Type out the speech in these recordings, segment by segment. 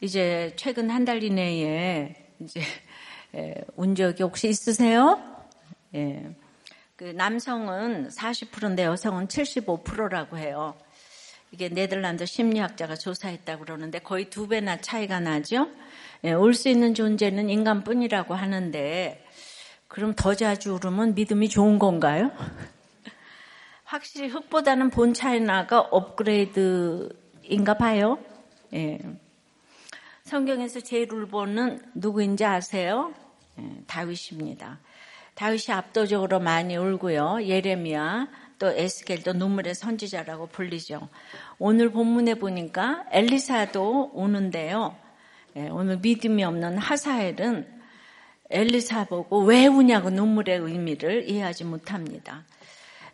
이제 최근 한 달 이내에 이제 운 적이 혹시 있으세요? 예. 그 남성은 40%인데 여성은 75%라고 해요. 이게 네덜란드 심리학자가 조사했다고 그러는데 거의 두 배나 차이가 나죠. 예, 올수 있는 존재는 인간뿐이라고 하는데 그럼 더 자주 울으면 믿음이 좋은 건가요? 확실히 흙보다는 본 차이나가 업그레이드인가 봐요. 예. 성경에서 제일 울보는 누구인지 아세요? 예, 다윗입니다. 다윗이 압도적으로 많이 울고요. 예레미야 또 에스겔도 눈물의 선지자라고 불리죠. 오늘 본문에 보니까 엘리사도 우는데요. 예, 오늘 믿음이 없는 하사엘은 엘리사 보고 왜 우냐고 눈물의 의미를 이해하지 못합니다.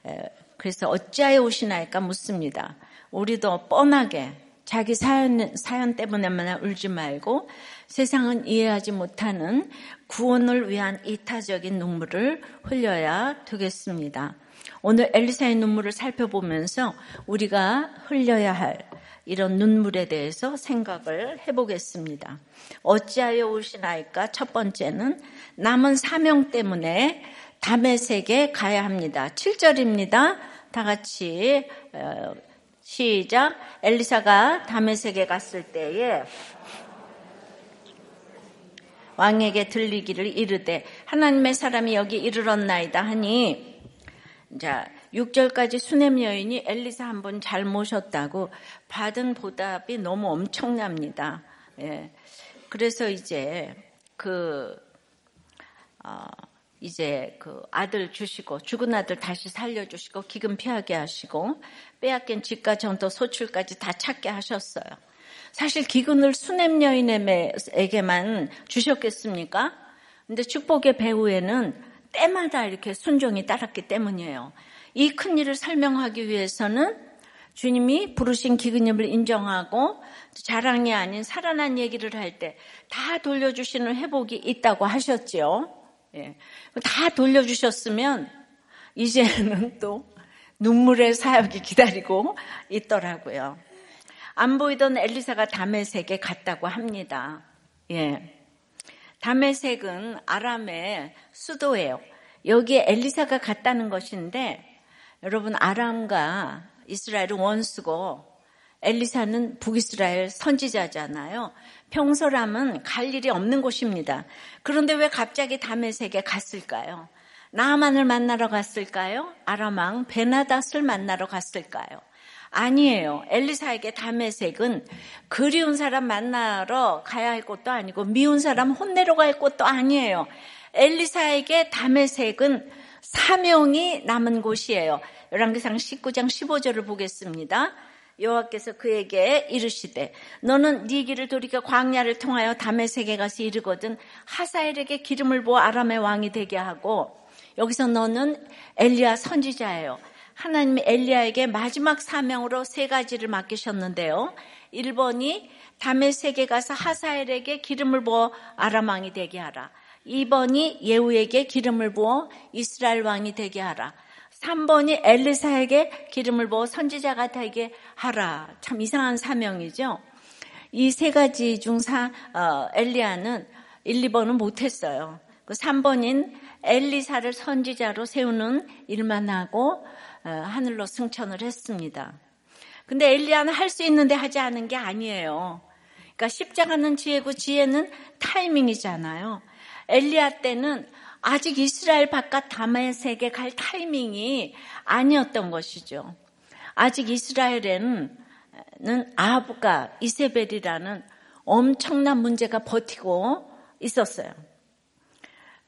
예, 그래서 어찌하여 우시나이까 묻습니다. 우리도 뻔하게 자기 사연, 사연 때문에만 울지 말고 세상은 이해하지 못하는 구원을 위한 이타적인 눈물을 흘려야 되겠습니다. 오늘 엘리사의 눈물을 살펴보면서 우리가 흘려야 할 이런 눈물에 대해서 생각을 해보겠습니다. 어찌하여 오시나이까? 첫 번째는 남은 사명 때문에 담에색에 가야 합니다. 7절입니다. 다 같이 어, 시작. 엘리사가 담에색에 갔을 때에 왕에게 들리기를 이르되 하나님의 사람이 여기 이르렀나이다 하니 자 6절까지 수냄 여인이 엘리사 한 번 잘 모셨다고 받은 보답이 너무 엄청납니다. 예. 그래서 이제 그 어, 이제 그 아들 주시고 죽은 아들 다시 살려주시고 기금 피하게 하시고 빼앗긴 집과 전도 소출까지 다 찾게 하셨어요. 사실 기근을 수냄 여인에게만 주셨겠습니까? 근데 축복의 배후에는 때마다 이렇게 순종이 따랐기 때문이에요. 이 큰 일을 설명하기 위해서는 주님이 부르신 기근임을 인정하고 자랑이 아닌 살아난 얘기를 할 때 다 돌려주시는 회복이 있다고 하셨죠. 예. 다 돌려주셨으면 이제는 또 눈물의 사역이 기다리고 있더라고요. 안 보이던 엘리사가 담에색에 갔다고 합니다. 예. 담에색은 아람의 수도예요. 여기에 엘리사가 갔다는 것인데 여러분 아람과 이스라엘은 원수고 엘리사는 북이스라엘 선지자잖아요. 평소라면 갈 일이 없는 곳입니다. 그런데 왜 갑자기 담에색에 갔을까요? 나만을 만나러 갔을까요? 아람왕 베나닷을 만나러 갔을까요? 아니에요. 엘리사에게 담에색은 그리운 사람 만나러 가야 할 곳도 아니고 미운 사람 혼내러 갈 곳도 아니에요. 엘리사에게 담에색은 사명이 남은 곳이에요. 열왕기상 19장 15절을 보겠습니다. 여호와께서 그에게 이르시되 너는 네 길을 돌이켜 광야를 통하여 담에색에 가서 이르거든 하사엘에게 기름을 부어 아람의 왕이 되게 하고 여기서 너는 엘리야 선지자예요. 하나님이 엘리야에게 마지막 사명으로 세 가지를 맡기셨는데요. 1번이 담에색에 가서 하사엘에게 기름을 부어 아람 왕이 되게 하라. 2번이 예후에게 기름을 부어 이스라엘 왕이 되게 하라. 3번이 엘리사에게 기름을 부어 선지자가 되게 하라. 참 이상한 사명이죠. 이 세 가지 중 사, 어, 엘리야는 1, 2번은 못했어요. 그 3번인 엘리사를 선지자로 세우는 일만 하고 어, 하늘로 승천을 했습니다. 근데 엘리야는 할 수 있는데 하지 않은 게 아니에요. 그러니까 십자가는 지혜고 지혜는 타이밍이잖아요. 엘리야 때는 아직 이스라엘 바깥 다메섹에 갈 타이밍이 아니었던 것이죠. 아직 이스라엘에는 아합과 이세벨이라는 엄청난 문제가 버티고 있었어요.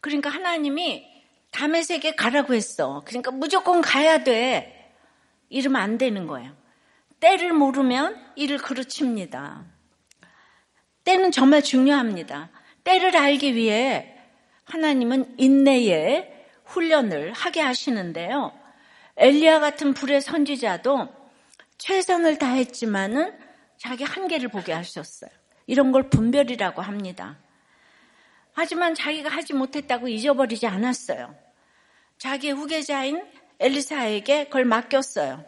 그러니까 하나님이 다메섹에 가라고 했어. 그러니까 무조건 가야 돼. 이러면 안 되는 거예요. 때를 모르면 일을 그르칩니다. 때는 정말 중요합니다. 때를 알기 위해 하나님은 인내의 훈련을 하게 하시는데요. 엘리야 같은 불의 선지자도 최선을 다했지만은 자기 한계를 보게 하셨어요. 이런 걸 분별이라고 합니다. 하지만 자기가 하지 못했다고 잊어버리지 않았어요. 자기 후계자인 엘리사에게 그걸 맡겼어요.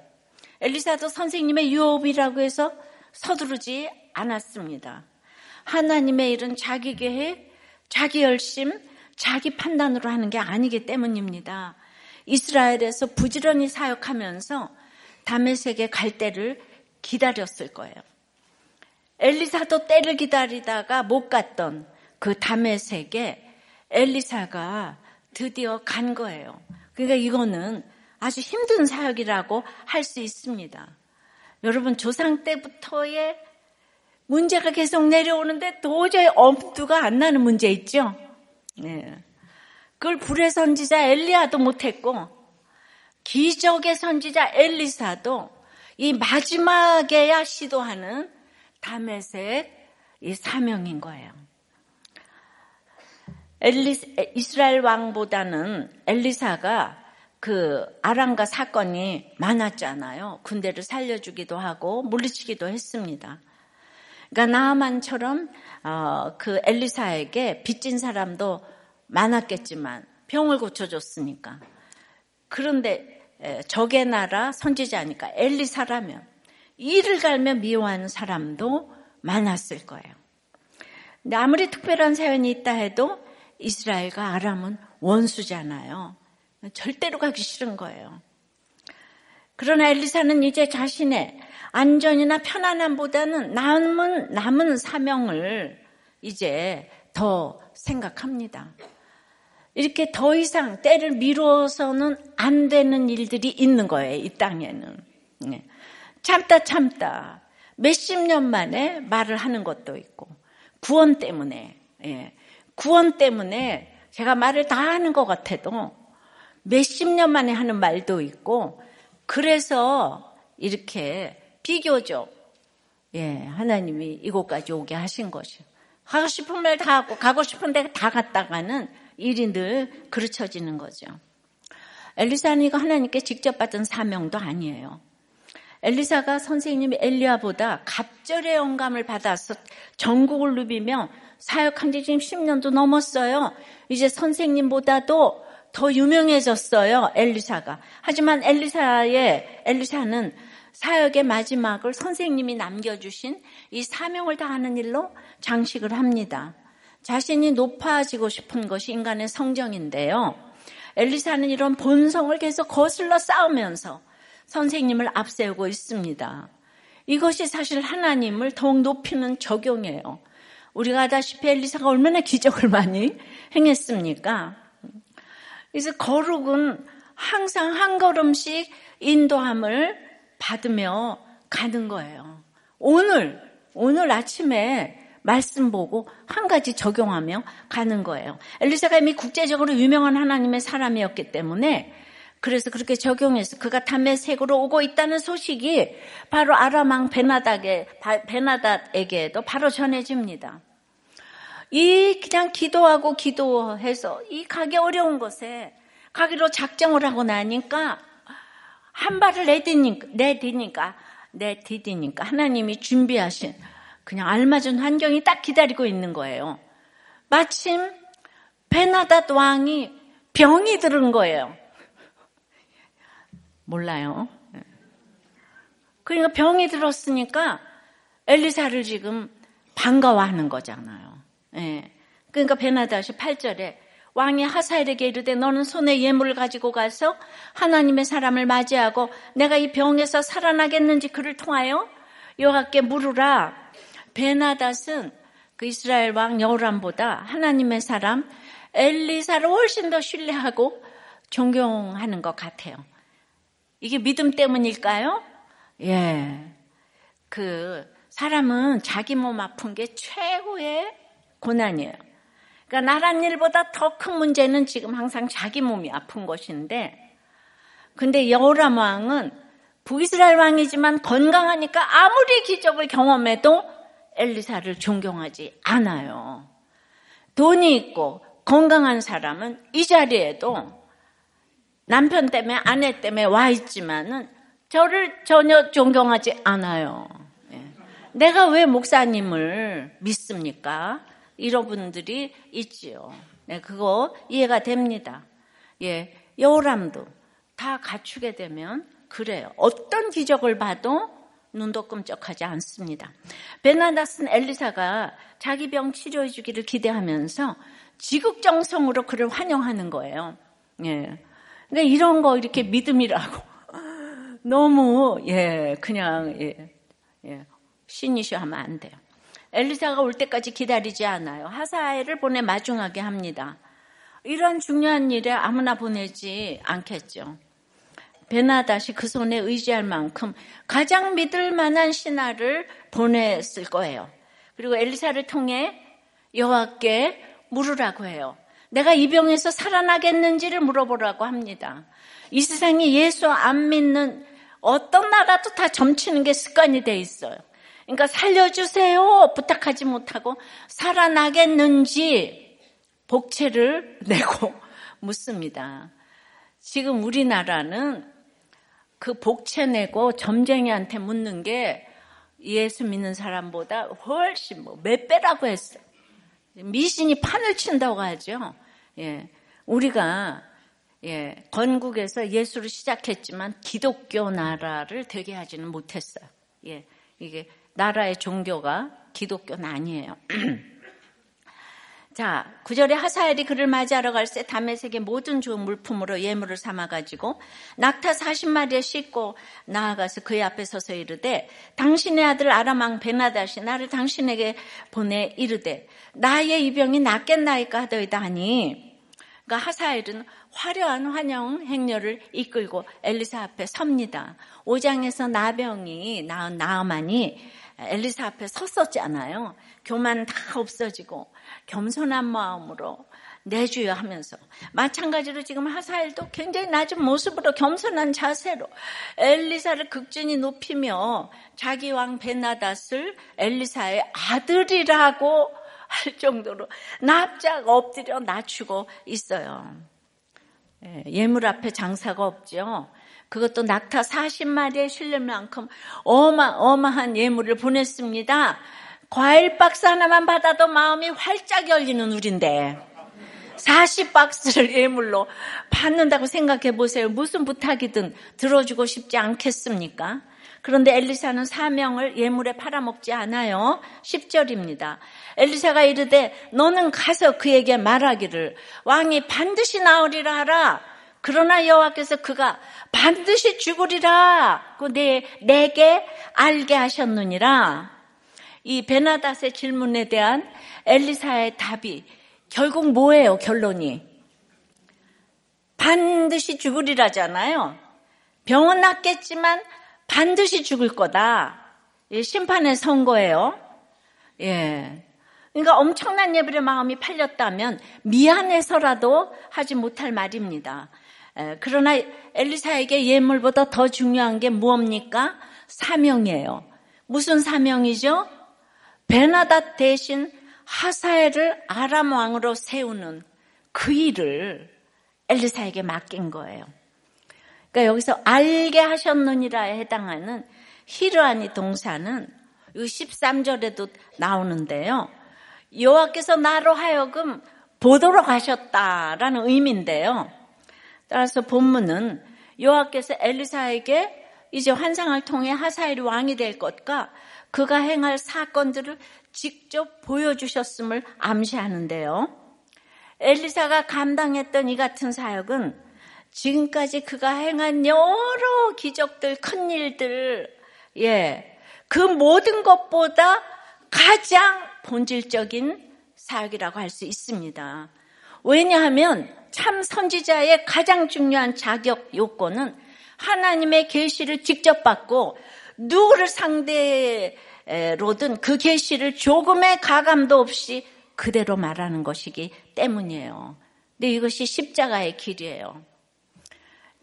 엘리사도 선생님의 유업이라고 해서 서두르지 않았습니다. 하나님의 일은 자기 계획, 자기 열심, 자기 판단으로 하는 게 아니기 때문입니다. 이스라엘에서 부지런히 사역하면서 다메섹에 갈 때를 기다렸을 거예요. 엘리사도 때를 기다리다가 못 갔던 그 다메섹에 엘리사가 드디어 간 거예요. 그러니까 이거는 아주 힘든 사역이라고 할 수 있습니다. 여러분 조상 때부터의 문제가 계속 내려오는데 도저히 엄두가 안 나는 문제 있죠? 네. 그걸 불의 선지자 엘리야도 못했고 기적의 선지자 엘리사도 이 마지막에야 시도하는 다메섹 이 사명인 거예요. 엘리, 이스라엘 왕보다는 엘리사가 그 아랑과 사건이 많았잖아요. 군대를 살려주기도 하고 물리치기도 했습니다. 그러니까 나만처럼 어, 그 엘리사에게 빚진 사람도 많았겠지만 병을 고쳐줬으니까. 그런데 적의 나라 선지자니까 엘리사라면 이를 갈며 미워하는 사람도 많았을 거예요. 근데 아무리 특별한 사연이 있다 해도 이스라엘과 아람은 원수잖아요. 절대로 가기 싫은 거예요. 그러나 엘리사는 이제 자신의 안전이나 편안함보다는 남은, 남은 사명을 이제 더 생각합니다. 이렇게 더 이상 때를 미루어서는 안 되는 일들이 있는 거예요, 이 땅에는. 네. 참다 참다 몇십 년 만에 말을 하는 것도 있고 구원 때문에 예. 구원 때문에 제가 말을 다 하는 것 같아도 몇십 년 만에 하는 말도 있고 그래서 이렇게 비교적 예, 하나님이 이곳까지 오게 하신 것이요. 하고 싶은 말 다 하고 가고 싶은 데 다 갔다가는 일이 늘 그르쳐지는 거죠. 엘리사는 이거 하나님께 직접 받은 사명도 아니에요. 엘리사가 선생님 엘리야보다 갑절의 영감을 받아서 전국을 누비며 사역한 지 지금 10년도 넘었어요. 이제 선생님보다도 더 유명해졌어요. 엘리사가. 하지만 엘리사의 엘리사는 사역의 마지막을 선생님이 남겨주신 이 사명을 다하는 일로 장식을 합니다. 자신이 높아지고 싶은 것이 인간의 성정인데요. 엘리사는 이런 본성을 계속 거슬러 싸우면서 선생님을 앞세우고 있습니다. 이것이 사실 하나님을 더욱 높이는 적용이에요. 우리가 아다시피 엘리사가 얼마나 기적을 많이 행했습니까? 그래서 거룩은 항상 한 걸음씩 인도함을 받으며 가는 거예요. 오늘, 오늘 아침에 말씀 보고 한 가지 적용하며 가는 거예요. 엘리사가 이미 국제적으로 유명한 하나님의 사람이었기 때문에 그래서 그렇게 적용해서 그가 담메색으로 오고 있다는 소식이 바로 아람왕 베나닥에 베나닥에게도 바로 전해집니다. 이 그냥 기도하고 기도해서 이 가기 어려운 곳에 가기로 작정을 하고 나니까 한 발을 내디니까 내디니까 내디디니까 하나님이 준비하신 그냥 알맞은 환경이 딱 기다리고 있는 거예요. 마침 베나닷 왕이 병이 들은 거예요. 몰라요. 그러니까 병이 들었으니까 엘리사를 지금 반가워하는 거잖아요. 예. 그러니까 베나다시 8절에 왕이 하사엘에게 이르되 너는 손에 예물을 가지고 가서 하나님의 사람을 맞이하고 내가 이 병에서 살아나겠는지 그를 통하여 여호와께 물으라. 베나닷은 그 이스라엘 왕 여호람보다 하나님의 사람 엘리사를 훨씬 더 신뢰하고 존경하는 것 같아요. 이게 믿음 때문일까요? 예. 그 사람은 자기 몸 아픈 게 최고의 고난이에요. 그러니까 나란 일보다 더 큰 문제는 지금 항상 자기 몸이 아픈 것인데 근데 여호람 왕은 북이스라엘 왕이지만 건강하니까 아무리 기적을 경험해도 엘리사를 존경하지 않아요. 돈이 있고 건강한 사람은 이 자리에도 남편 때문에 아내 때문에 와 있지만은 저를 전혀 존경하지 않아요. 예. 내가 왜 목사님을 믿습니까? 이런 분들이 있지요. 네, 그거 이해가 됩니다. 예, 여우람도 다 갖추게 되면 그래요. 어떤 기적을 봐도 눈도 끔찍하지 않습니다. 베나다스는 엘리사가 자기 병 치료해 주기를 기대하면서 지극정성으로 그를 환영하는 거예요. 예. 그러니까 이런 거 이렇게 믿음이라고 너무 예 그냥 예, 예 신이셔 하면 안 돼요. 엘리사가 올 때까지 기다리지 않아요. 하사엘을 보내 마중하게 합니다. 이런 중요한 일에 아무나 보내지 않겠죠. 베나다시 그 손에 의지할 만큼 가장 믿을 만한 신하를 보냈을 거예요. 그리고 엘리사를 통해 여호와께 물으라고 해요. 내가 이 병에서 살아나겠는지를 물어보라고 합니다. 이 세상에 예수 안 믿는 어떤 나라도 다 점치는 게 습관이 돼 있어요. 그러니까 살려주세요 부탁하지 못하고 살아나겠는지 복채를 내고 묻습니다. 지금 우리나라는 그 복채 내고 점쟁이한테 묻는 게 예수 믿는 사람보다 훨씬 뭐 몇 배라고 했어요. 미신이 판을 친다고 하죠. 예. 우리가 예, 건국에서 예수를 시작했지만 기독교 나라를 되게 하지는 못했어요. 예. 이게 나라의 종교가 기독교는 아니에요. 자, 구절에 하사엘이 그를 맞이하러 갈새 담에색의 모든 좋은 물품으로 예물을 삼아가지고 낙타 40마리에 싣고 나아가서 그의 앞에 서서 이르되 당신의 아들 아람왕 베나다시 나를 당신에게 보내 이르되 나의 이 병이 낫겠나이까 하더이다 하니 그러니까 하사엘은 화려한 환영 행렬을 이끌고 엘리사 앞에 섭니다. 5장에서 나병이 나은 나아만이 엘리사 앞에 섰었잖아요. 교만 다 없어지고 겸손한 마음으로 내주여 하면서 마찬가지로 지금 하사엘도 굉장히 낮은 모습으로 겸손한 자세로 엘리사를 극진히 높이며 자기 왕 베나닷을 엘리사의 아들이라고 할 정도로 납작 엎드려 낮추고 있어요. 예, 예물 앞에 장사가 없죠. 그것도 낙타 40마리에 실릴 만큼 어마어마한 예물을 보냈습니다. 과일 박스 하나만 받아도 마음이 활짝 열리는 우리인데 40박스를 예물로 받는다고 생각해 보세요. 무슨 부탁이든 들어주고 싶지 않겠습니까? 그런데 엘리사는 사명을 예물에 팔아먹지 않아요. 10절입니다. 엘리사가 이르되 너는 가서 그에게 말하기를 왕이 반드시 나으리라 하라. 그러나 여호와께서 그가 반드시 죽으리라. 내, 내게 알게 하셨느니라. 이 베나닷의 질문에 대한 엘리사의 답이 결국 뭐예요, 결론이? 반드시 죽으리라잖아요. 병은 낫겠지만 반드시 죽을 거다. 심판의 선거예요. 예. 그러니까 엄청난 예불의 마음이 팔렸다면 미안해서라도 하지 못할 말입니다. 그러나 엘리사에게 예물보다 더 중요한 게 무엇입니까? 사명이에요. 무슨 사명이죠? 베나닷 대신 하사엘을 아람 왕으로 세우는 그 일을 엘리사에게 맡긴 거예요. 그러니까 여기서 알게 하셨느니라에 해당하는 히르아니 동사는 13절에도 나오는데요. 여호와께서 나로 하여금 보도록 하셨다라는 의미인데요. 따라서 본문은 여호와께서 엘리사에게 이제 환상을 통해 하사엘이 왕이 될 것과 그가 행할 사건들을 직접 보여주셨음을 암시하는데요. 엘리사가 감당했던 이 같은 사역은 지금까지 그가 행한 여러 기적들, 큰 일들, 예, 그 모든 것보다 가장 본질적인 사역이라고 할 수 있습니다. 왜냐하면 참 선지자의 가장 중요한 자격 요건은 하나님의 계시를 직접 받고 누구를 상대로든 그 계시를 조금의 가감도 없이 그대로 말하는 것이기 때문이에요. 근데 이것이 십자가의 길이에요.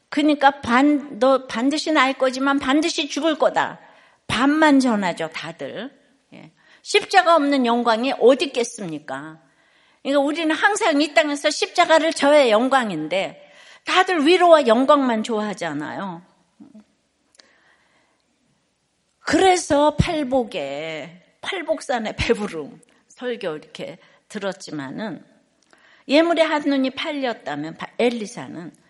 그러니까 반, 너 반드시 날 거지만 반드시 죽을 거다. 반만 전하죠, 다들. 예. 십자가 없는 영광이 어디 있겠습니까? 그러니까 우리는 항상 이 땅에서 십자가를 져야 영광인데 다들 위로와 영광만 좋아하잖아요. 그래서 팔복에 팔복산의 배부름 설교 이렇게 들었지만은 예물의 한 눈이 팔렸다면 엘리사는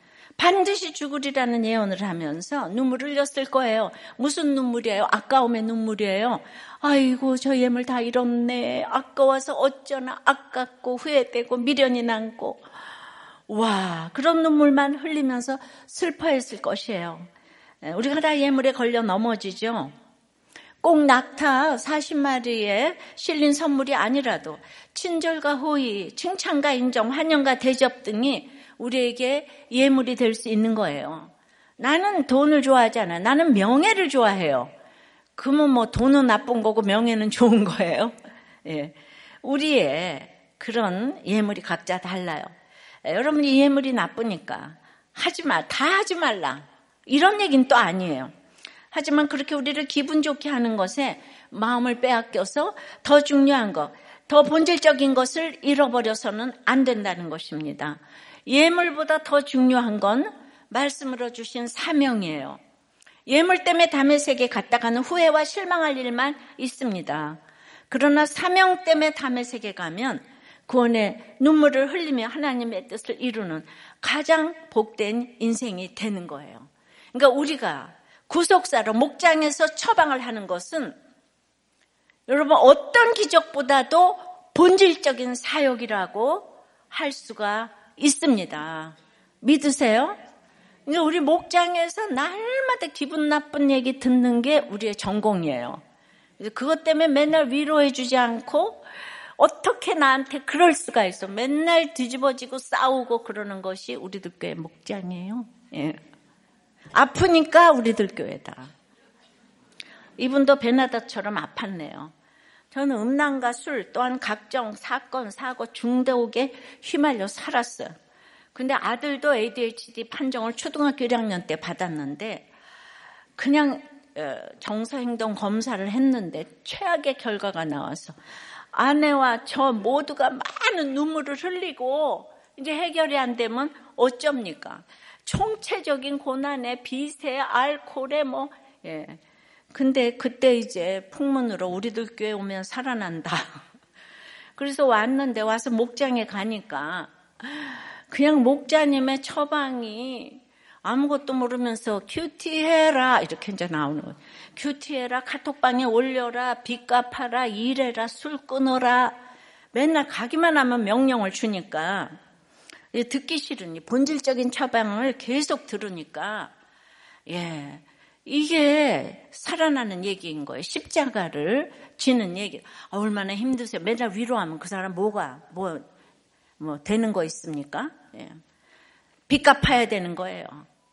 반드시 죽으리라는 예언을 하면서 눈물을 흘렸을 거예요. 무슨 눈물이에요? 아까움의 눈물이에요. 아이고 저 예물 다 잃었네. 아까워서 어쩌나 아깝고 후회되고 미련이 남고 와 그런 눈물만 흘리면서 슬퍼했을 것이에요. 우리가 다 예물에 걸려 넘어지죠. 꼭 낙타 40마리에 실린 선물이 아니라도 친절과 호의, 칭찬과 인정, 환영과 대접 등이 우리에게 예물이 될 수 있는 거예요. 나는 돈을 좋아하지 않아. 나는 명예를 좋아해요. 그러면 뭐 돈은 나쁜 거고 명예는 좋은 거예요. 예. 우리의 그런 예물이 각자 달라요. 예, 여러분이 예물이 나쁘니까 하지 마, 다 하지 말라. 이런 얘기는 또 아니에요. 하지만 그렇게 우리를 기분 좋게 하는 것에 마음을 빼앗겨서 더 중요한 것, 더 본질적인 것을 잃어버려서는 안 된다는 것입니다. 예물보다 더 중요한 건 말씀으로 주신 사명이에요. 예물 때문에 세계 갔다가는 후회와 실망할 일만 있습니다. 그러나 사명 때문에 세계 가면 구원의 눈물을 흘리며 하나님의 뜻을 이루는 가장 복된 인생이 되는 거예요. 그러니까 우리가 구속사로 목장에서 처방을 하는 것은 여러분 어떤 기적보다도 본질적인 사역이라고 할 수가 있습니다. 믿으세요? 우리 목장에서 날마다 기분 나쁜 얘기 듣는 게 우리의 전공이에요. 그것 때문에 맨날 위로해주지 않고 어떻게 나한테 그럴 수가 있어. 맨날 뒤집어지고 싸우고 그러는 것이 우리들 교회 목장이에요. 예. 아프니까 우리들 교회다. 이분도 베나다처럼 아팠네요. 저는 음란과 술 또한 각종 사건, 사고, 중대옥에 휘말려 살았어요. 근데 아들도 ADHD 판정을 초등학교 1학년 때 받았는데 그냥 어, 정서행동 검사를 했는데 최악의 결과가 나와서 아내와 저 모두가 많은 눈물을 흘리고 이제 해결이 안 되면 어쩝니까? 총체적인 고난에 빚에 알코올에 뭐 예. 근데 그때 이제 풍문으로 우리들 교회 오면 살아난다. 그래서 왔는데 와서 목장에 가니까 그냥 목자님의 처방이 아무것도 모르면서 큐티해라 이렇게 이제 나오는 거예요. 큐티해라 카톡방에 올려라 빚 갚아라 일해라 술 끊어라 맨날 가기만 하면 명령을 주니까 듣기 싫으니 본질적인 처방을 계속 들으니까 예 이게 살아나는 얘기인 거예요. 십자가를 지는 얘기. 아, 얼마나 힘드세요. 맨날 위로하면 그 사람 뭐가 뭐 뭐 되는 거 있습니까? 예. 빚 갚아야 되는 거예요.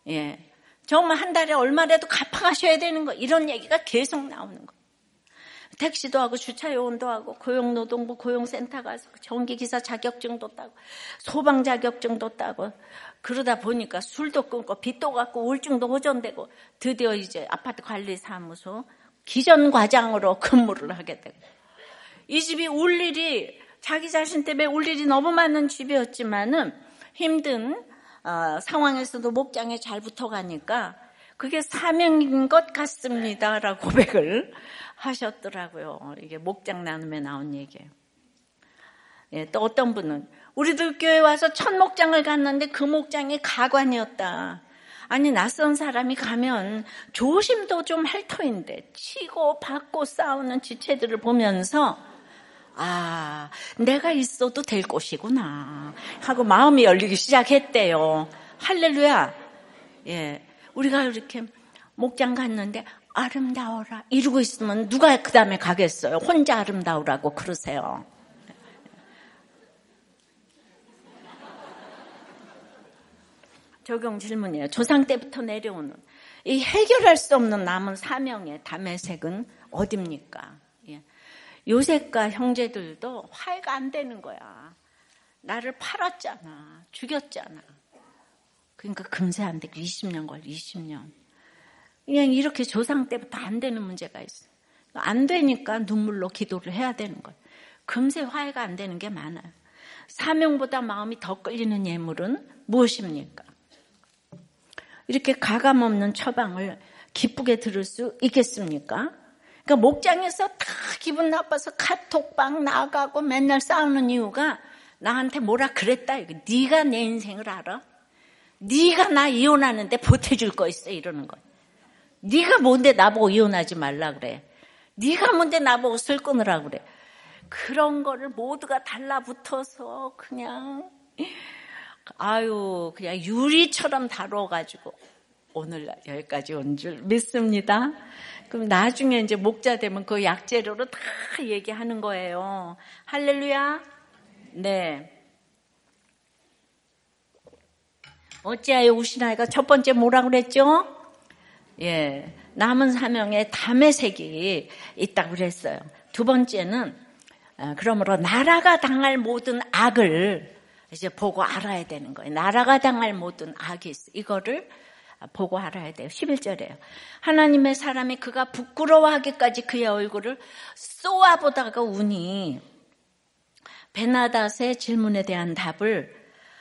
예. 정말 한 달에 얼마라도 갚아가셔야 되는 거 이런 얘기가 계속 나오는 거. 택시도 하고 주차 요원도 하고 고용노동부 고용센터 가서 전기기사 자격증도 따고 소방 자격증도 따고 그러다 보니까 술도 끊고 빚도 갖고 우울증도 호전되고 드디어 이제 아파트 관리 사무소 기전 과장으로 근무를 하게 되고 이 집이 울 일이 자기 자신 때문에 울 일이 너무 많은 집이었지만은 힘든 어, 상황에서도 목장에 잘 붙어가니까 그게 사명인 것 같습니다라고 고백을 하셨더라고요. 이게 목장 나눔에 나온 얘기예요. 예, 또 어떤 분은 우리들 교회 와서 첫 목장을 갔는데 그 목장이 가관이었다. 아니 낯선 사람이 가면 조심도 좀 할 터인데 치고 받고 싸우는 지체들을 보면서 아, 내가 있어도 될 곳이구나. 하고 마음이 열리기 시작했대요. 할렐루야. 예. 우리가 이렇게 목장 갔는데 아름다워라. 이러고 있으면 누가 그 다음에 가겠어요? 혼자 아름다우라고 그러세요. 적용 질문이에요. 조상 때부터 내려오는 이 해결할 수 없는 남은 사명의 담의색은 어딥니까? 요셉과 형제들도 화해가 안 되는 거야. 나를 팔았잖아. 죽였잖아. 그러니까 금세 안 되고 20년 걸 20년. 그냥 이렇게 조상 때부터 안 되는 문제가 있어. 안 되니까 눈물로 기도를 해야 되는 거예요. 금세 화해가 안 되는 게 많아요. 사명보다 마음이 더 끌리는 예물은 무엇입니까? 이렇게 가감 없는 처방을 기쁘게 들을 수 있겠습니까? 그러니까 목장에서 다 기분 나빠서 카톡방 나가고 맨날 싸우는 이유가 나한테 뭐라 그랬다. 네가 내 인생을 알아? 네가 나 이혼하는데 보태줄 거 있어 이러는 거야. 네가 뭔데 나보고 이혼하지 말라 그래. 네가 뭔데 나보고 슬 끊으라 그래. 그런 거를 모두가 달라붙어서 그냥 아유 그냥 유리처럼 다뤄가지고 오늘 여기까지 온 줄 믿습니다. 그럼 나중에 이제 목자 되면 그 약재료로 다 얘기하는 거예요. 할렐루야. 네. 어찌하여 우시나이가 첫 번째 뭐라 그랬죠? 예. 남은 사명에 담의 색이 있다고 그랬어요. 두 번째는 어, 그러므로 나라가 당할 모든 악을 이제 보고 알아야 되는 거예요. 나라가 당할 모든 악이 있어. 이거를 보고 알아야 돼요. 11절에요. 하나님의 사람이 그가 부끄러워하기까지 그의 얼굴을 쏘아보다가 우니 베나닷의 질문에 대한 답을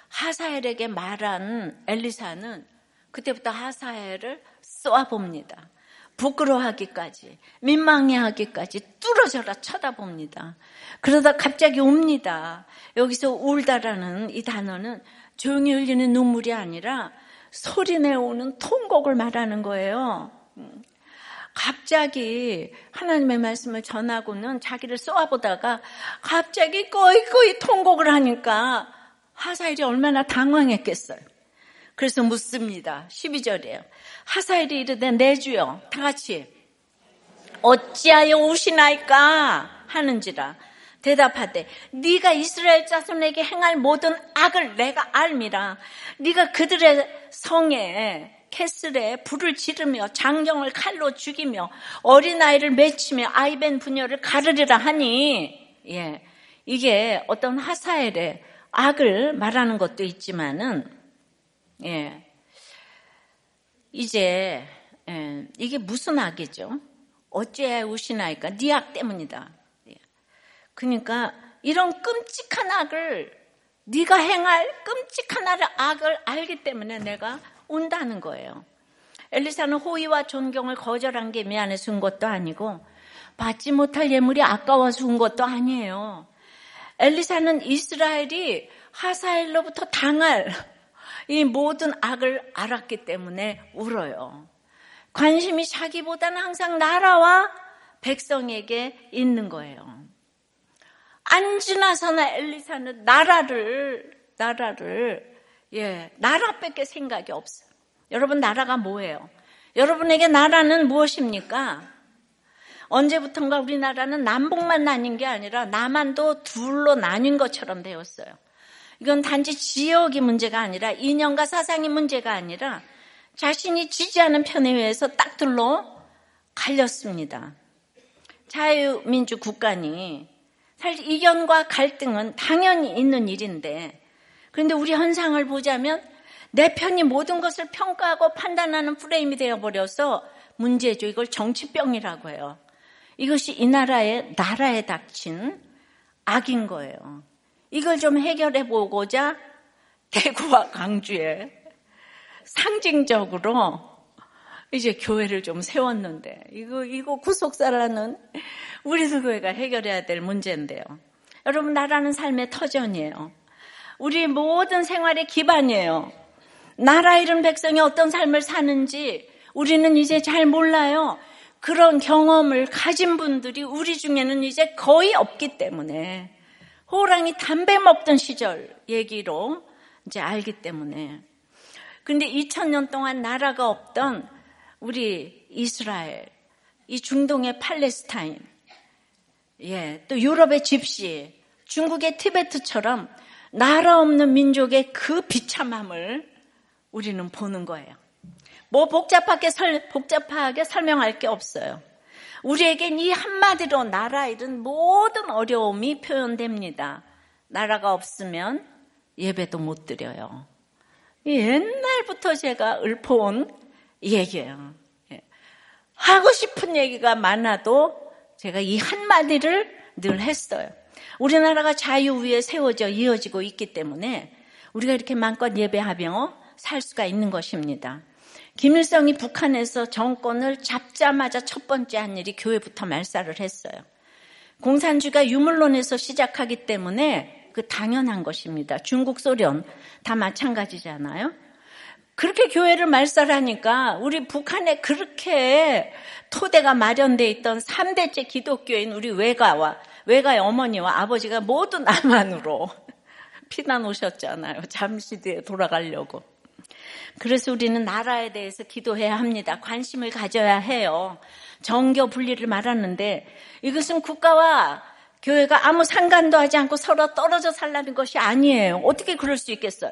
하사엘에게 말한 엘리사는 그때부터 하사엘을 쏘아봅니다. 부끄러워하기까지, 민망해하기까지 뚫어져라 쳐다봅니다. 그러다 갑자기 웁니다. 여기서 울다라는 이 단어는 조용히 흘리는 눈물이 아니라 소리 내오는 통곡을 말하는 거예요. 갑자기 하나님의 말씀을 전하고는 자기를 쏘아보다가 갑자기 꺼이꺼이 통곡을 하니까 하사일이 얼마나 당황했겠어요. 그래서 묻습니다. 12절이에요. 하사일이 이르되 내 주여 다 같이 어찌하여 우시나이까 하는지라 대답하되 네가 이스라엘 자손에게 행할 모든 악을 내가 알미라 네가 그들의 성에 캐슬에 불을 지르며 장경을 칼로 죽이며 어린아이를 맺히며 아이벤 부녀를 가르리라 하니 예 이게 어떤 하사엘의 악을 말하는 것도 있지만은 예 이제 예, 이게 무슨 악이죠? 어째 우시나이까 네 악 때문이다. 예. 그러니까 이런 끔찍한 악을 네가 행할 끔찍한 악을 알기 때문에 내가 온다는 거예요. 엘리사는 호의와 존경을 거절한 게 미안해서 온 것도 아니고 받지 못할 예물이 아까워서 온 것도 아니에요. 엘리사는 이스라엘이 하사엘로부터 당할 이 모든 악을 알았기 때문에 울어요. 관심이 자기보다는 항상 나라와 백성에게 있는 거예요. 안 지나서나 엘리사는 나라를 나라를 예 나라밖에 생각이 없어요. 여러분 나라가 뭐예요? 여러분에게 나라는 무엇입니까? 언제부턴가 우리나라는 남북만 나뉜 게 아니라 남한도 둘로 나뉜 것처럼 되었어요. 이건 단지 지역이 문제가 아니라 이념과 사상이 문제가 아니라 자신이 지지하는 편에 의해서 딱 둘로 갈렸습니다. 자유민주 국가니 사실 이견과 갈등은 당연히 있는 일인데 그런데 우리 현상을 보자면 내 편이 모든 것을 평가하고 판단하는 프레임이 되어버려서 문제죠. 이걸 정치병이라고 해요. 이것이 이 나라의 나라에 닥친 악인 거예요. 이걸 좀 해결해 보고자 대구와 강주에 상징적으로 이제 교회를 좀 세웠는데 이거 이거 구속사라는 우리도 교회가 해결해야 될 문제인데요. 여러분 나라는 삶의 터전이에요. 우리 모든 생활의 기반이에요. 나라 잃은 백성이 어떤 삶을 사는지 우리는 이제 잘 몰라요. 그런 경험을 가진 분들이 우리 중에는 이제 거의 없기 때문에 호랑이 담배 먹던 시절 얘기로 이제 알기 때문에 근데 2000년 동안 나라가 없던 우리 이스라엘, 이 중동의 팔레스타인, 예, 또 유럽의 집시, 중국의 티베트처럼 나라 없는 민족의 그 비참함을 우리는 보는 거예요. 뭐 복잡하게, 설, 복잡하게 설명할 게 없어요. 우리에겐 이 한마디로 나라 잃은 모든 어려움이 표현됩니다. 나라가 없으면 예배도 못 드려요. 옛날부터 제가 읊어온 얘기예요. 예. 하고 싶은 얘기가 많아도 제가 이 한마디를 늘 했어요. 우리나라가 자유 위에 세워져 이어지고 있기 때문에 우리가 이렇게 마음껏 예배하며 살 수가 있는 것입니다. 김일성이 북한에서 정권을 잡자마자 첫 번째 한 일이 교회부터 말살을 했어요. 공산주의가 유물론에서 시작하기 때문에 그 당연한 것입니다. 중국, 소련 다 마찬가지잖아요. 그렇게 교회를 말살하니까 우리 북한에 그렇게 토대가 마련돼 있던 3대째 기독교인 우리 외가와 외가의 어머니와 아버지가 모두 남한으로 피난 오셨잖아요. 잠시 뒤에 돌아가려고. 그래서 우리는 나라에 대해서 기도해야 합니다. 관심을 가져야 해요. 정교 분리를 말하는데 이것은 국가와 교회가 아무 상관도 하지 않고 서로 떨어져 살라는 것이 아니에요. 어떻게 그럴 수 있겠어요?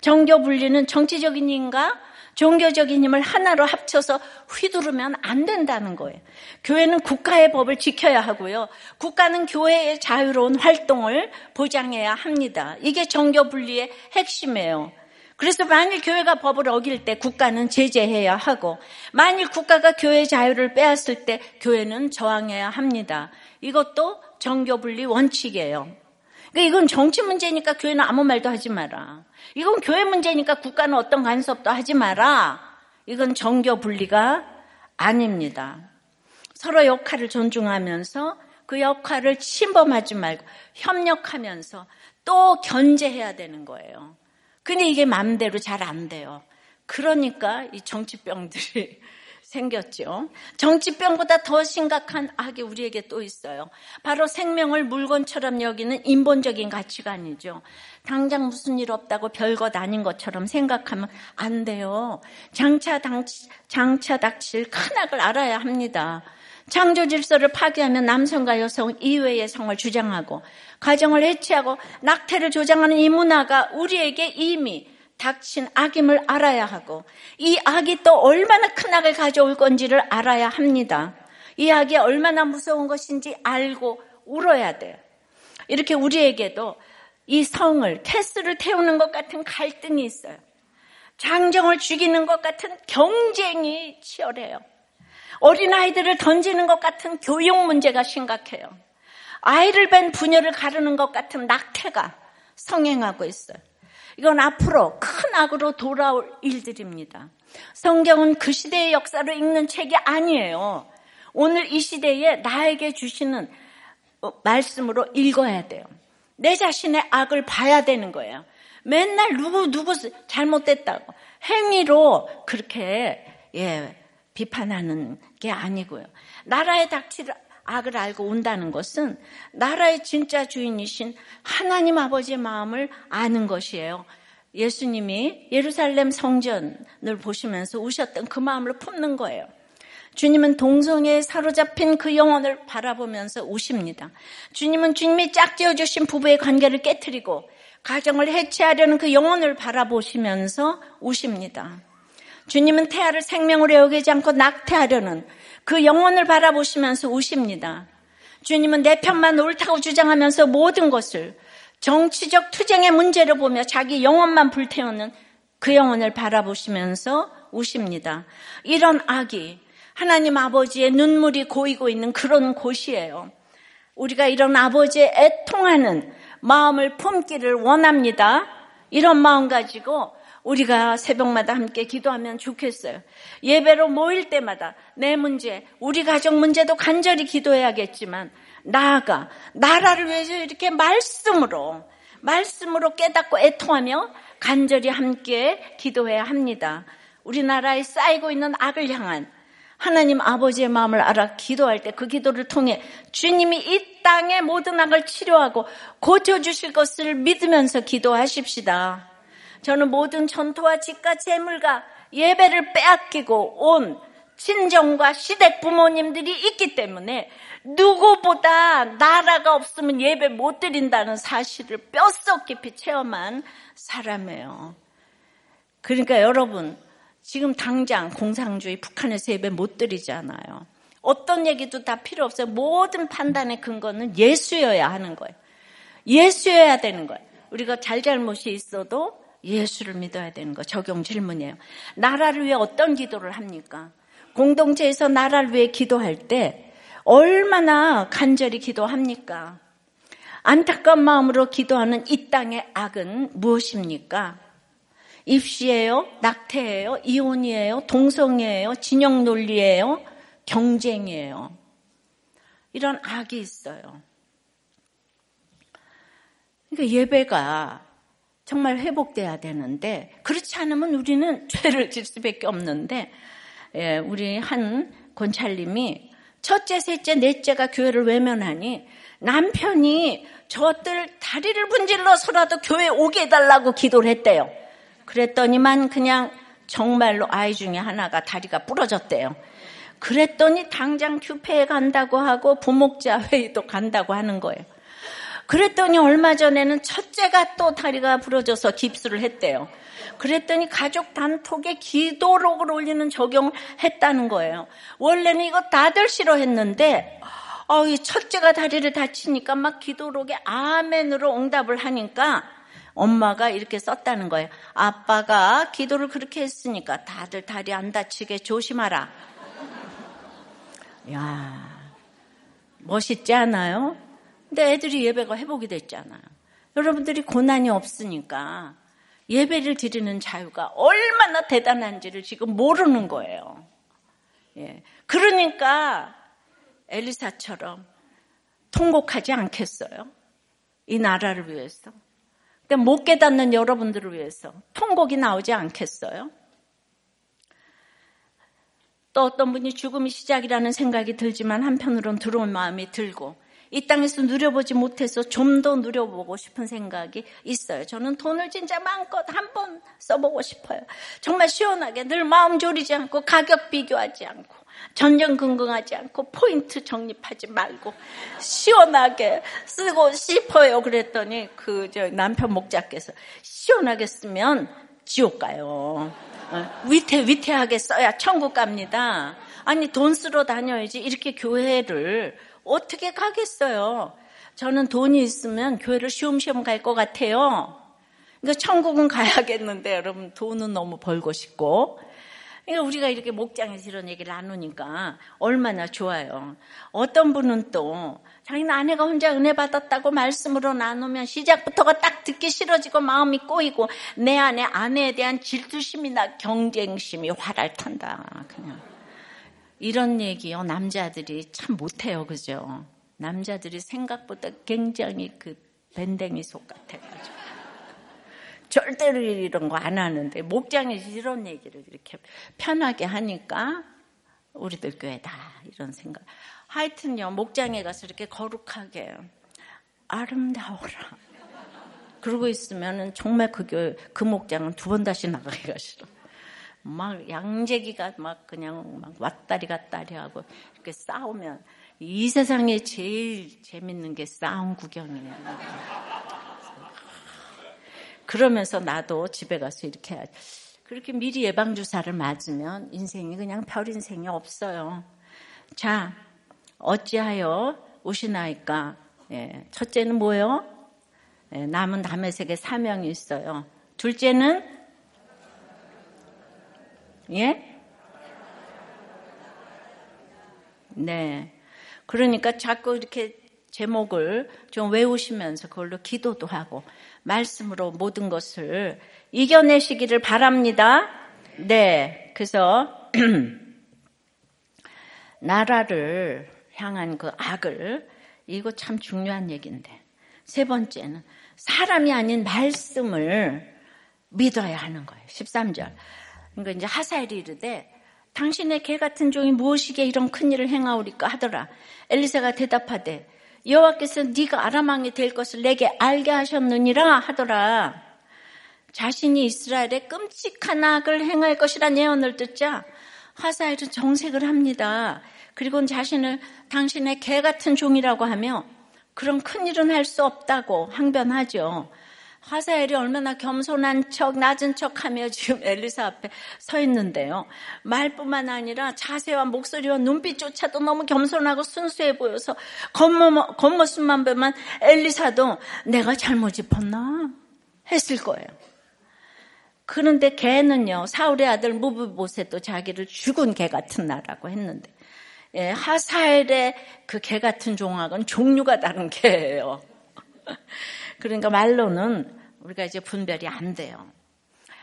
정교 분리는 정치적인 힘과 종교적인 힘을 하나로 합쳐서 휘두르면 안 된다는 거예요. 교회는 국가의 법을 지켜야 하고요. 국가는 교회의 자유로운 활동을 보장해야 합니다. 이게 정교 분리의 핵심이에요. 그래서 만일 교회가 법을 어길 때 국가는 제재해야 하고 만일 국가가 교회의 자유를 빼앗을 때 교회는 저항해야 합니다. 이것도 정교분리 원칙이에요. 그러니까 이건 정치 문제니까 교회는 아무 말도 하지 마라. 이건 교회 문제니까 국가는 어떤 간섭도 하지 마라. 이건 정교분리가 아닙니다. 서로 역할을 존중하면서 그 역할을 침범하지 말고 협력하면서 또 견제해야 되는 거예요. 근데 이게 마음대로 잘 안 돼요. 그러니까 이 정치병들이 생겼죠. 정치병보다 더 심각한 악이 우리에게 또 있어요. 바로 생명을 물건처럼 여기는 인본적인 가치관이죠. 당장 무슨 일 없다고 별것 아닌 것처럼 생각하면 안 돼요. 장차 당, 장차 닥칠 큰 악을 알아야 합니다. 창조 질서를 파괴하면 남성과 여성 이외의 성을 주장하고 가정을 해체하고 낙태를 조장하는 이 문화가 우리에게 이미 닥친 악임을 알아야 하고 이 악이 또 얼마나 큰 악을 가져올 건지를 알아야 합니다. 이 악이 얼마나 무서운 것인지 알고 울어야 돼요. 이렇게 우리에게도 이 성을 캐스를 태우는 것 같은 갈등이 있어요. 장정을 죽이는 것 같은 경쟁이 치열해요. 어린아이들을 던지는 것 같은 교육 문제가 심각해요. 아이를 뵌 부녀를 가르는 것 같은 낙태가 성행하고 있어요. 이건 앞으로 큰 악으로 돌아올 일들입니다. 성경은 그 시대의 역사를 읽는 책이 아니에요. 오늘 이 시대에 나에게 주시는 어, 말씀으로 읽어야 돼요. 내 자신의 악을 봐야 되는 거예요. 맨날 누구 누구 잘못됐다고 행위로 그렇게 예, 비판하는 게 아니고요. 나라의 닥칠 악을 알고 온다는 것은 나라의 진짜 주인이신 하나님 아버지의 마음을 아는 것이에요. 예수님이 예루살렘 성전을 보시면서 우셨던 그 마음을 품는 거예요. 주님은 동성애에 사로잡힌 그 영혼을 바라보면서 우십니다. 주님은 주님이 짝지어 주신 부부의 관계를 깨뜨리고 가정을 해체하려는 그 영혼을 바라보시면서 우십니다. 주님은 태아를 생명으로 여기지 않고 낙태하려는 그 영혼을 바라보시면서 우십니다. 주님은 내 편만 옳다고 주장하면서 모든 것을 정치적 투쟁의 문제를 보며 자기 영혼만 불태우는 그 영혼을 바라보시면서 우십니다. 이런 악이 하나님 아버지의 눈물이 고이고 있는 그런 곳이에요. 우리가 이런 아버지의 애통하는 마음을 품기를 원합니다. 이런 마음 가지고 우리가 새벽마다 함께 기도하면 좋겠어요. 예배로 모일 때마다 내 문제, 우리 가족 문제도 간절히 기도해야겠지만 나아가 나라를 위해서 이렇게 말씀으로 말씀으로 깨닫고 애통하며 간절히 함께 기도해야 합니다. 우리나라에 쌓이고 있는 악을 향한 하나님 아버지의 마음을 알아 기도할 때 그 기도를 통해 주님이 이 땅의 모든 악을 치료하고 고쳐주실 것을 믿으면서 기도하십시다. 저는 모든 전토와 집과 재물과 예배를 빼앗기고 온 친정과 시댁 부모님들이 있기 때문에 누구보다 나라가 없으면 예배 못 드린다는 사실을 뼛속 깊이 체험한 사람이에요. 그러니까 여러분, 지금 당장 공산주의 북한에서 예배 못 드리잖아요. 어떤 얘기도 다 필요 없어요. 모든 판단의 근거는 예수여야 하는 거예요. 예수여야 되는 거예요. 우리가 잘잘못이 있어도 예수를 믿어야 되는 거 적용 질문이에요. 나라를 위해 어떤 기도를 합니까? 공동체에서 나라를 위해 기도할 때 얼마나 간절히 기도합니까? 안타까운 마음으로 기도하는 이 땅의 악은 무엇입니까? 입시예요? 낙태예요? 이혼이에요? 동성이에요? 진영 논리예요? 경쟁이에요? 이런 악이 있어요. 그러니까 예배가 정말 회복돼야 되는데 그렇지 않으면 우리는 죄를 질 수밖에 없는데 예, 우리 한 권찰님이 첫째, 셋째, 넷째가 교회를 외면하니 남편이 저들 다리를 분질러서라도 교회 오게 해달라고 기도를 했대요. 그랬더니만 그냥 정말로 아이 중에 하나가 다리가 부러졌대요. 그랬더니 당장 큐페에 간다고 하고 부목자 회의도 간다고 하는 거예요. 그랬더니 얼마 전에는 첫째가 또 다리가 부러져서 깁스를 했대요. 그랬더니 가족 단톡에 기도록을 올리는 적용을 했다는 거예요. 원래는 이거 다들 싫어했는데 어, 이 첫째가 다리를 다치니까 막 기도록에 아멘으로 응답을 하니까 엄마가 이렇게 썼다는 거예요. 아빠가 기도를 그렇게 했으니까 다들 다리 안 다치게 조심하라. 야, 멋있지 않아요? 근데 애들이 예배가 회복이 됐잖아요. 여러분들이 고난이 없으니까 예배를 드리는 자유가 얼마나 대단한지를 지금 모르는 거예요. 예. 그러니까 엘리사처럼 통곡하지 않겠어요? 이 나라를 위해서. 그러니까 못 깨닫는 여러분들을 위해서 통곡이 나오지 않겠어요? 또 어떤 분이 죽음이 시작이라는 생각이 들지만 한편으론 들어온 마음이 들고 이 땅에서 누려보지 못해서 좀 더 누려보고 싶은 생각이 있어요. 저는 돈을 진짜 마음껏 한 번 써보고 싶어요. 정말 시원하게 늘 마음 졸이지 않고 가격 비교하지 않고 전전긍긍하지 않고 포인트 적립하지 말고 시원하게 쓰고 싶어요. 그랬더니 그 저 남편 목자께서 시원하게 쓰면 지옥 가요. 어, 위태 위태하게 써야 천국 갑니다. 아니 돈 쓰러 다녀야지 이렇게 교회를 어떻게 가겠어요? 저는 돈이 있으면 교회를 쉬엄쉬엄 갈 것 같아요. 그러니까 천국은 가야겠는데 여러분 돈은 너무 벌고 싶고 그러니까 우리가 이렇게 목장에서 이런 얘기를 나누니까 얼마나 좋아요. 어떤 분은 또 자기는 아내가 혼자 은혜 받았다고 말씀으로 나누면 시작부터가 딱 듣기 싫어지고 마음이 꼬이고 내 안에 아내에 대한 질투심이나 경쟁심이 활알 탄다. 그냥. 이런 얘기요. 남자들이 참 못해요. 그죠? 남자들이 생각보다 굉장히 그 밴댕이 속 같아가지고. 절대로 이런 거 안 하는데, 목장에서 이런 얘기를 이렇게 편하게 하니까, 우리들 교회다. 이런 생각. 하여튼요, 목장에 가서 이렇게 거룩하게, 아름다워라. 그러고 있으면 정말 그 교회, 그 목장은 두 번 다시 나가기가 싫어. 막 양재기가 막 그냥 막 왔다리 갔다리 하고 이렇게 싸우면 이 세상에 제일 재밌는 게 싸움 구경이에요. 그러면서 나도 집에 가서 이렇게. 그렇게 미리 예방 주사를 맞으면 인생이 그냥 별 인생이 없어요. 자, 어찌하여 오시나이까? 예, 첫째는 뭐예요? 예, 남은 남의 세계 사명이 있어요. 둘째는 예? 네. 그러니까 자꾸 이렇게 제목을 좀 외우시면서 그걸로 기도도 하고 말씀으로 모든 것을 이겨내시기를 바랍니다. 네. 그래서 나라를 향한 그 악을 이거 참 중요한 얘기인데 세 번째는 사람이 아닌 말씀을 믿어야 하는 거예요. 13절. 그러니까 이제 하사엘이 이르되 당신의 개 같은 종이 무엇이게 이런 큰 일을 행하오리까 하더라. 엘리사가 대답하되 여호와께서 네가 아람왕이 될 것을 내게 알게 하셨느니라 하더라. 자신이 이스라엘에 끔찍한 악을 행할 것이라 예언을 듣자 하사엘은 정색을 합니다. 그리고 자신을 당신의 개 같은 종이라고 하며 그런 큰 일은 할 수 없다고 항변하죠. 하사엘이 얼마나 겸손한 척, 낮은 척 하며 지금 엘리사 앞에 서 있는데요. 말뿐만 아니라 자세와 목소리와 눈빛조차도 너무 겸손하고 순수해 보여서 겉모, 겉모습만 보면 엘리사도 내가 잘못 짚었나? 했을 거예요. 그런데 개는요, 사울의 아들 무브보셋도 자기를 죽은 개 같은 나라고 했는데, 예, 하사엘의 그 개 같은 종악은 종류가 다른 개예요. 그러니까 말로는 우리가 이제 분별이 안 돼요.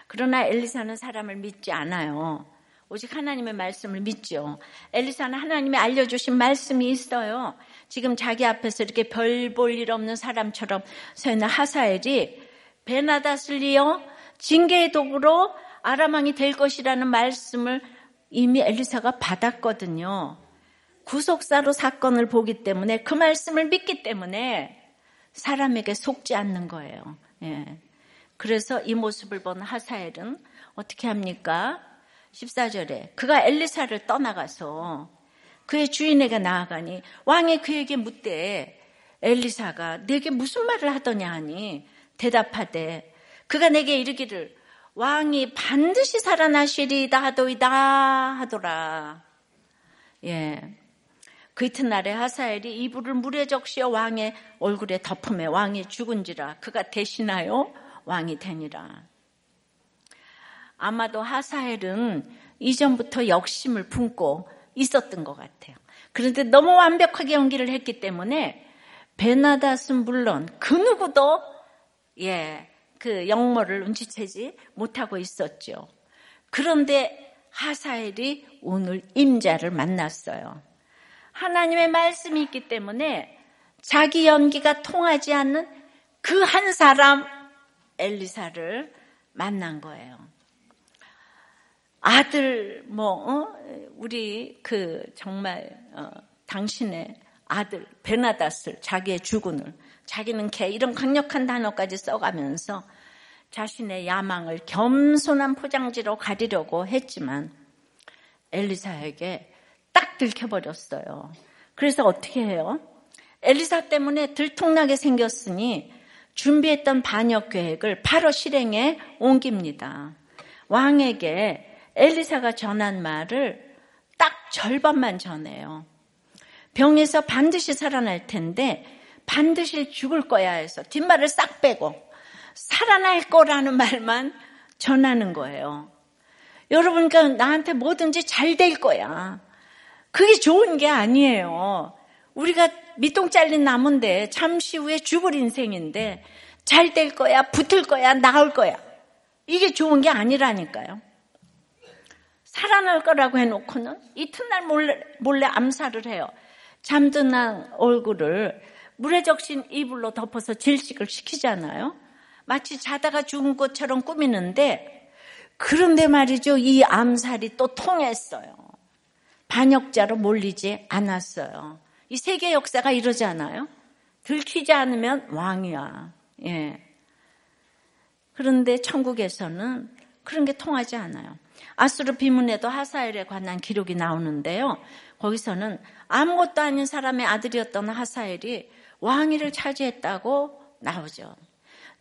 그러나 엘리사는 사람을 믿지 않아요. 오직 하나님의 말씀을 믿죠. 엘리사는 하나님이 알려주신 말씀이 있어요. 지금 자기 앞에서 이렇게 별 볼 일 없는 사람처럼 서 있는 하사엘이 베나다슬리어 징계의 도구로 아람왕이 될 것이라는 말씀을 이미 엘리사가 받았거든요. 구속사로 사건을 보기 때문에 그 말씀을 믿기 때문에 사람에게 속지 않는 거예요. 예. 그래서 이 모습을 본 하사엘은 어떻게 합니까? 14절에 그가 엘리사를 떠나가서 그의 주인에게 나아가니 왕이 그에게 묻되 엘리사가 내게 무슨 말을 하더냐 하니 대답하되 그가 내게 이르기를 왕이 반드시 살아나시리다 하도이다 하더라. 예. 그 이튿날에 하사엘이 이불을 물에 적시어 왕의 얼굴에 덮음에 왕이 죽은지라 그가 대신하여 왕이 되니라. 아마도 하사엘은 이전부터 역심을 품고 있었던 것 같아요. 그런데 너무 완벽하게 연기를 했기 때문에 베나닷은 물론 그 누구도 예, 그 영모를 눈치채지 못하고 있었죠. 그런데 하사엘이 오늘 임자를 만났어요. 하나님의 말씀이 있기 때문에 자기 연기가 통하지 않는 그 한 사람 엘리사를 만난 거예요. 아들 뭐 어? 우리 그 정말 어, 당신의 아들 베나닷을 자기의 주군을 자기는 개 이런 강력한 단어까지 써가면서 자신의 야망을 겸손한 포장지로 가리려고 했지만 엘리사에게 딱 들켜버렸어요. 그래서 어떻게 해요? 엘리사 때문에 들통나게 생겼으니 준비했던 반역 계획을 바로 실행에 옮깁니다. 왕에게 엘리사가 전한 말을 딱 절반만 전해요. 병에서 반드시 살아날 텐데 반드시 죽을 거야 해서 뒷말을 싹 빼고 살아날 거라는 말만 전하는 거예요. 여러분, 그러니까 나한테 뭐든지 잘 될 거야. 그게 좋은 게 아니에요. 우리가 밑동 잘린 나무인데 잠시 후에 죽을 인생인데 잘 될 거야, 붙을 거야, 나올 거야. 이게 좋은 게 아니라니까요. 살아날 거라고 해놓고는 이튿날 몰래, 몰래 암살을 해요. 잠든 얼굴을 물에 적신 이불로 덮어서 질식을 시키잖아요. 마치 자다가 죽은 것처럼 꾸미는데 그런데 말이죠. 이 암살이 또 통했어요. 반역자로 몰리지 않았어요. 이 세계 역사가 이러잖아요. 들키지 않으면 왕이야. 예. 그런데 천국에서는 그런 게 통하지 않아요. 아수르 비문에도 하사엘에 관한 기록이 나오는데요. 거기서는 아무것도 아닌 사람의 아들이었던 하사엘이 왕위를 차지했다고 나오죠.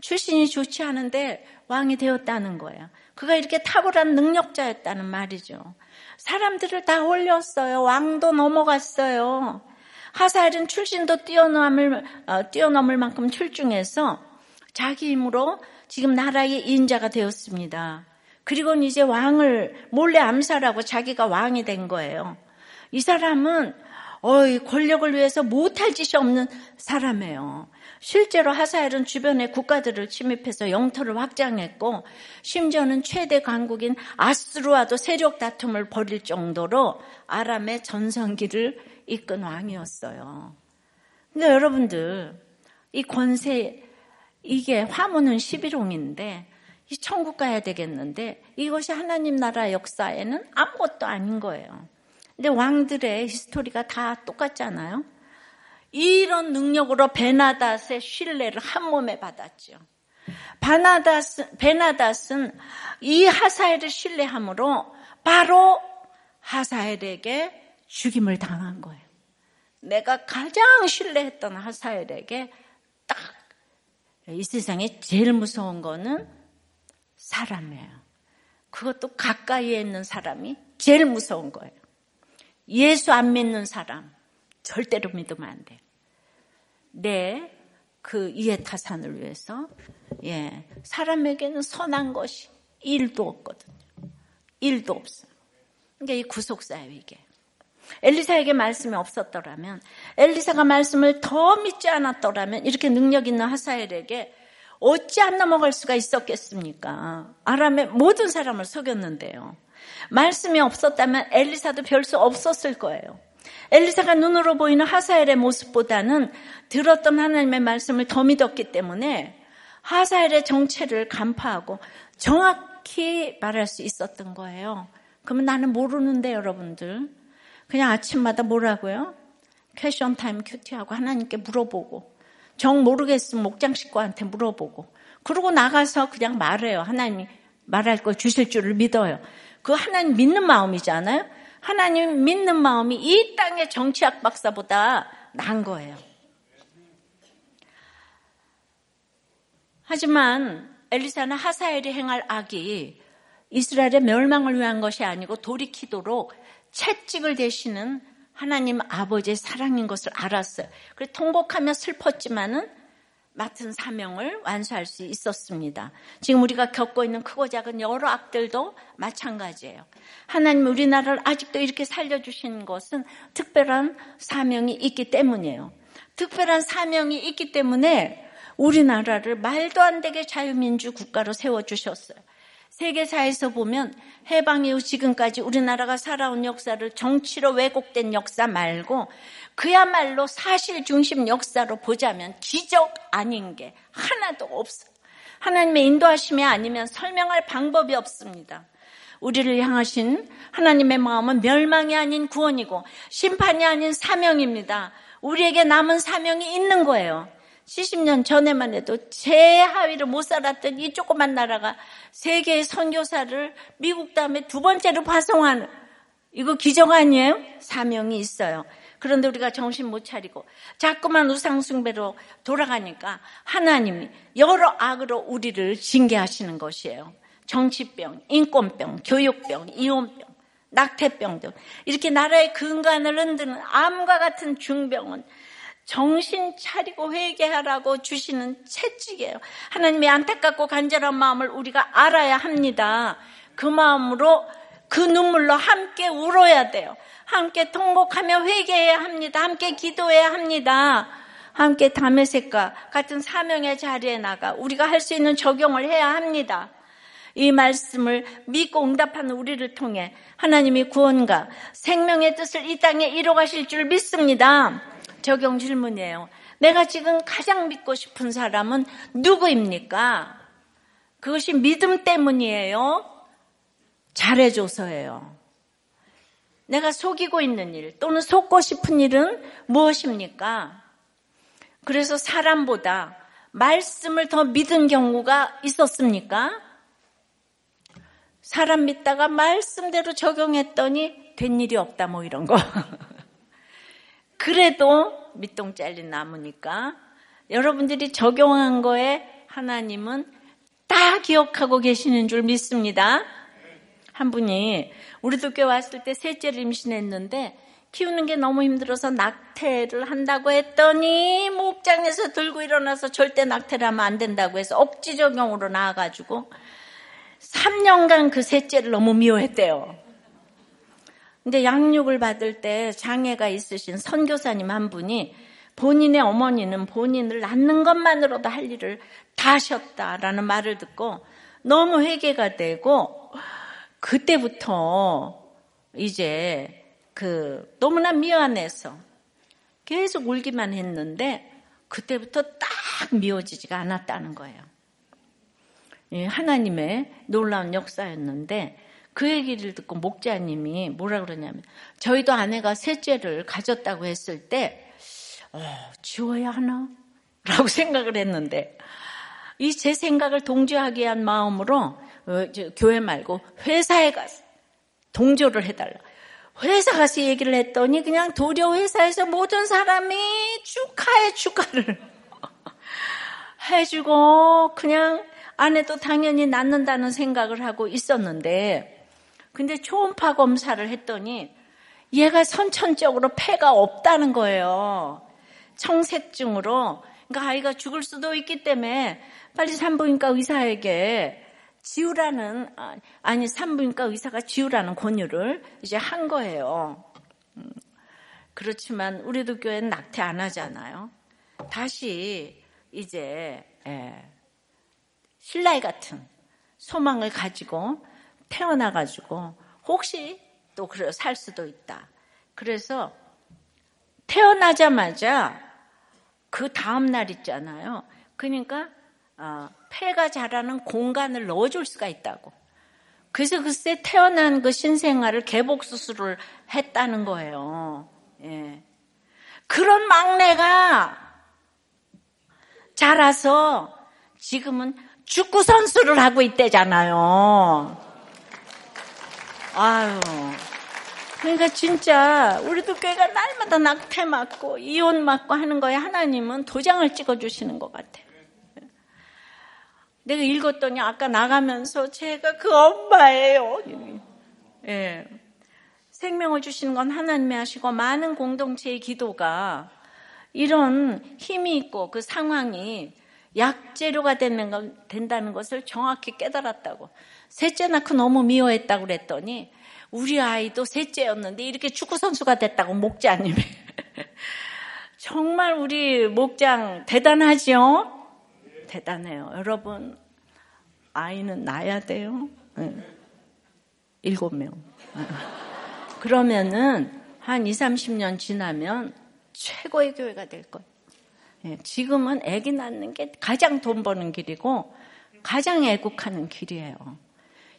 출신이 좋지 않은데 왕이 되었다는 거예요. 그가 이렇게 탁월한 능력자였다는 말이죠. 사람들을 다 올렸어요. 왕도 넘어갔어요. 하사엘은 출신도 뛰어넘을, 어, 뛰어넘을 만큼 출중해서 자기 힘으로 지금 나라의 인자가 되었습니다. 그리고는 이제 왕을 몰래 암살하고 자기가 왕이 된 거예요. 이 사람은 어이 권력을 위해서 못할 짓이 없는 사람이에요. 실제로 하사엘은 주변의 국가들을 침입해서 영토를 확장했고 심지어는 최대 강국인 아스루와도 세력 다툼을 벌일 정도로 아람의 전성기를 이끈 왕이었어요. 근데 여러분들 이 권세 이게 화문은 11홍인데 이 천국 가야 되겠는데 이것이 하나님 나라 역사에는 아무것도 아닌 거예요. 근데 왕들의 히스토리가 다 똑같잖아요. 이런 능력으로 베나닷의 신뢰를 한 몸에 받았죠. 바나닷, 베나닷은 이 하사엘을 신뢰함으로 바로 하사엘에게 죽임을 당한 거예요. 내가 가장 신뢰했던 하사엘에게 딱 이 세상에 제일 무서운 거는 사람이에요. 그것도 가까이에 있는 사람이 제일 무서운 거예요. 예수 안 믿는 사람 절대로 믿으면 안 돼요. 내그 이해 타산을 위해서 예 사람에게는 선한 것이 일도 없거든요. 일도 없어요. 그러니까 이 구속사예요 이게. 엘리사에게 말씀이 없었더라면 엘리사가 말씀을 더 믿지 않았더라면 이렇게 능력 있는 하사엘에게 어찌 안 넘어갈 수가 있었겠습니까? 아람의 모든 사람을 속였는데요. 말씀이 없었다면 엘리사도 별 수 없었을 거예요. 엘리사가 눈으로 보이는 하사엘의 모습보다는 들었던 하나님의 말씀을 더 믿었기 때문에 하사엘의 정체를 간파하고 정확히 말할 수 있었던 거예요. 그러면 나는 모르는데 여러분들 그냥 아침마다 뭐라고요? quiet time QT하고 하나님께 물어보고 정 모르겠으면 목장 식구한테 물어보고 그러고 나가서 그냥 말해요. 하나님이 말할 걸 주실 줄을 믿어요. 그 하나님 믿는 마음이잖아요. 하나님 믿는 마음이 이 땅의 정치학 박사보다 나은 거예요. 하지만 엘리사는 하사엘이 행할 악이 이스라엘의 멸망을 위한 것이 아니고 돌이키도록 채찍을 대시는 하나님 아버지의 사랑인 것을 알았어요. 그래서 통곡하며 슬펐지만은 맡은 사명을 완수할 수 있었습니다. 지금 우리가 겪고 있는 크고 작은 여러 악들도 마찬가지예요. 하나님 우리나라를 아직도 이렇게 살려주신 것은 특별한 사명이 있기 때문이에요. 특별한 사명이 있기 때문에 우리나라를 말도 안 되게 자유민주 국가로 세워주셨어요. 세계사에서 보면 해방 이후 지금까지 우리나라가 살아온 역사를 정치로 왜곡된 역사 말고 그야말로 사실 중심 역사로 보자면 기적 아닌 게 하나도 없어요. 하나님의 인도하심이 아니면 설명할 방법이 없습니다. 우리를 향하신 하나님의 마음은 멸망이 아닌 구원이고 심판이 아닌 사명입니다. 우리에게 남은 사명이 있는 거예요. 70년 전에만 해도 제 하위를 못 살았던 이 조그만 나라가 세계의 선교사를 미국 다음에 두 번째로 파송하는 이거 기적 아니에요? 사명이 있어요. 그런데 우리가 정신 못 차리고 자꾸만 우상숭배로 돌아가니까 하나님이 여러 악으로 우리를 징계하시는 것이에요. 정치병, 인권병, 교육병, 이혼병, 낙태병 등 이렇게 나라의 근간을 흔드는 암과 같은 중병은 정신 차리고 회개하라고 주시는 채찍이에요. 하나님의 안타깝고 간절한 마음을 우리가 알아야 합니다. 그 마음으로 그 눈물로 함께 울어야 돼요. 함께 통곡하며 회개해야 합니다. 함께 기도해야 합니다. 함께 담의색과 같은 사명의 자리에 나가 우리가 할 수 있는 적용을 해야 합니다. 이 말씀을 믿고 응답하는 우리를 통해 하나님이 구원과 생명의 뜻을 이 땅에 이뤄가실 줄 믿습니다. 적용 질문이에요. 내가 지금 가장 믿고 싶은 사람은 누구입니까? 그것이 믿음 때문이에요. 잘해줘서예요. 내가 속이고 있는 일 또는 속고 싶은 일은 무엇입니까? 그래서 사람보다 말씀을 더 믿은 경우가 있었습니까? 사람 믿다가 말씀대로 적용했더니 된 일이 없다 뭐 이런 거. 그래도 밑동 잘린 나무니까 여러분들이 적용한 거에 하나님은 다 기억하고 계시는 줄 믿습니다. 한 분이 우리 도 교 왔을 때 셋째를 임신했는데 키우는 게 너무 힘들어서 낙태를 한다고 했더니 목장에서 들고 일어나서 절대 낙태를 하면 안 된다고 해서 억지 적용으로 나와가지고 3년간 그 셋째를 너무 미워했대요. 근데 양육을 받을 때 장애가 있으신 선교사님 한 분이 본인의 어머니는 본인을 낳는 것만으로도 할 일을 다 하셨다라는 말을 듣고 너무 회개가 되고 그때부터 이제 그 너무나 미안해서 계속 울기만 했는데 그때부터 딱 미워지지가 않았다는 거예요. 하나님의 놀라운 역사였는데 그 얘기를 듣고 목자님이 뭐라 그러냐면 저희도 아내가 셋째를 가졌다고 했을 때 어, 지워야 하나? 라고 생각을 했는데 이 제 생각을 동조하게 한 마음으로 어, 교회 말고 회사에 가서 동조를 해달라. 회사 가서 얘기를 했더니 그냥 도료 회사에서 모든 사람이 축하해 축하를 해주고 그냥 아내도 당연히 낳는다는 생각을 하고 있었는데 근데 초음파 검사를 했더니 얘가 선천적으로 폐가 없다는 거예요. 청색증으로. 그러니까 아이가 죽을 수도 있기 때문에 빨리 산부인과 의사에게 지우라는 아니 산부인과 의사가 지우라는 권유를 이제 한 거예요. 음, 그렇지만 우리도 교회는 낙태 안 하잖아요. 다시 이제 예, 신라의 같은 소망을 가지고 태어나가지고 혹시 또 그래 살 수도 있다. 그래서 태어나자마자 그 다음 날 있잖아요. 그러니까 어, 폐가 자라는 공간을 넣어줄 수가 있다고. 그래서 글쎄 태어난 그 신생아를 개복 수술을 했다는 거예요. 예. 그런 막내가 자라서 지금은 축구 선수를 하고 있대잖아요. 아유. 그러니까 진짜 우리도 교회가 날마다 낙태 맞고 이혼 맞고 하는 거에 하나님은 도장을 찍어 주시는 것 같아. 내가 읽었더니 아까 나가면서 제가 그 엄마예요. 예. 생명을 주시는 건 하나님이 하시고 많은 공동체의 기도가 이런 힘이 있고 그 상황이 약재료가 되는 건, 된다는 것을 정확히 깨달았다고. 셋째 낳고 너무 미워했다고 그랬더니 우리 아이도 셋째였는데 이렇게 축구 선수가 됐다고 목자님이. 정말 우리 목장 대단하죠? 대단해요. 여러분, 아이는 낳아야 돼요. 네. 일곱 명. 그러면은 한 2, 30년 지나면 최고의 교회가 될 거예요. 예, 지금은 아기 낳는 게 가장 돈 버는 길이고 가장 애국하는 길이에요.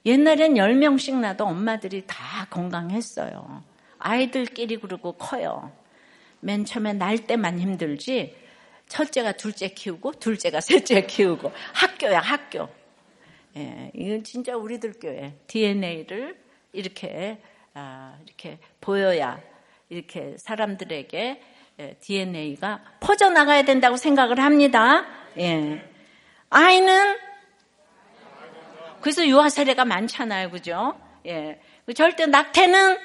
옛날엔 10명씩 나도 엄마들이 다 건강했어요. 아이들끼리 그러고 커요. 맨 처음에 날 때만 힘들지 첫째가 둘째 키우고 둘째가 셋째 키우고 학교야 학교. 예, 이건 진짜 우리들 교회 DNA를 이렇게 아, 이렇게 보여야 이렇게 사람들에게 DNA가 예, 퍼져 나가야 된다고 생각을 합니다. 예. 아이는 그래서 유아 사례가 많잖아요, 그죠? 예. 절대 낙태는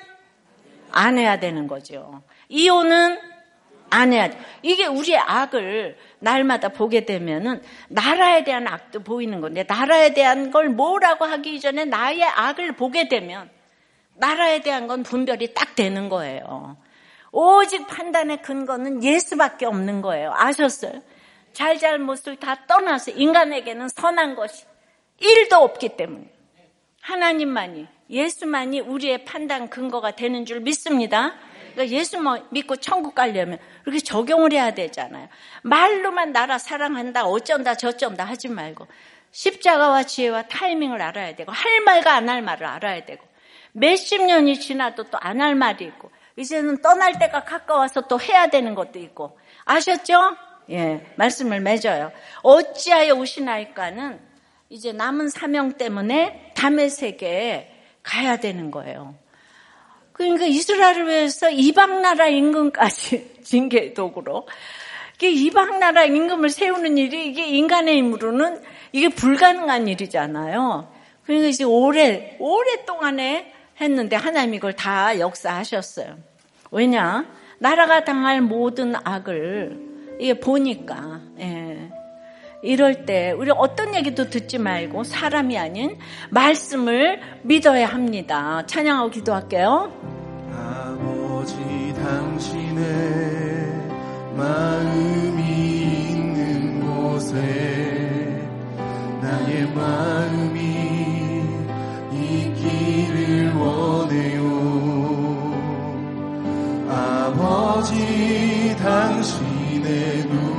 안 해야 되는 거죠. 이혼은 안 해야 돼. 이게 우리의 악을 날마다 보게 되면은 나라에 대한 악도 보이는 건데 나라에 대한 걸 뭐라고 하기 이전에 나의 악을 보게 되면 나라에 대한 건 분별이 딱 되는 거예요. 오직 판단의 근거는 예수밖에 없는 거예요. 아셨어요? 잘잘못을 다 떠나서 인간에게는 선한 것이 1도 없기 때문에 하나님만이 예수만이 우리의 판단 근거가 되는 줄 믿습니다. 그러니까 예수 믿고 천국 가려면 그렇게 적용을 해야 되잖아요. 말로만 나라 사랑한다, 어쩐다, 저쩐다 하지 말고 십자가와 지혜와 타이밍을 알아야 되고 할 말과 안 할 말을 알아야 되고 몇십 년이 지나도 또 안 할 말이 있고 이제는 떠날 때가 가까워서 또 해야 되는 것도 있고 아셨죠? 예, 말씀을 맺어요. 어찌하여 오시나이까는 이제 남은 사명 때문에 담의 세계에 가야 되는 거예요. 그러니까 이스라엘을 위해서 이방 나라 임금까지 징계 도구로 이방 나라 임금을 세우는 일이 이게 인간의 힘으로는 이게 불가능한 일이잖아요. 그러니까 이제 오래 오랫동안에 했는데 하나님 이걸 다 역사하셨어요. 왜냐? 나라가 당할 모든 악을 이게 보니까 예. 이럴 때 우리 어떤 얘기도 듣지 말고 사람이 아닌 말씀을 믿어야 합니다. 찬양하고 기도할게요. 아버지 당신의 마음이 있는 곳에 나의 마음이 있기를 원해요. 아버지 당신의 눈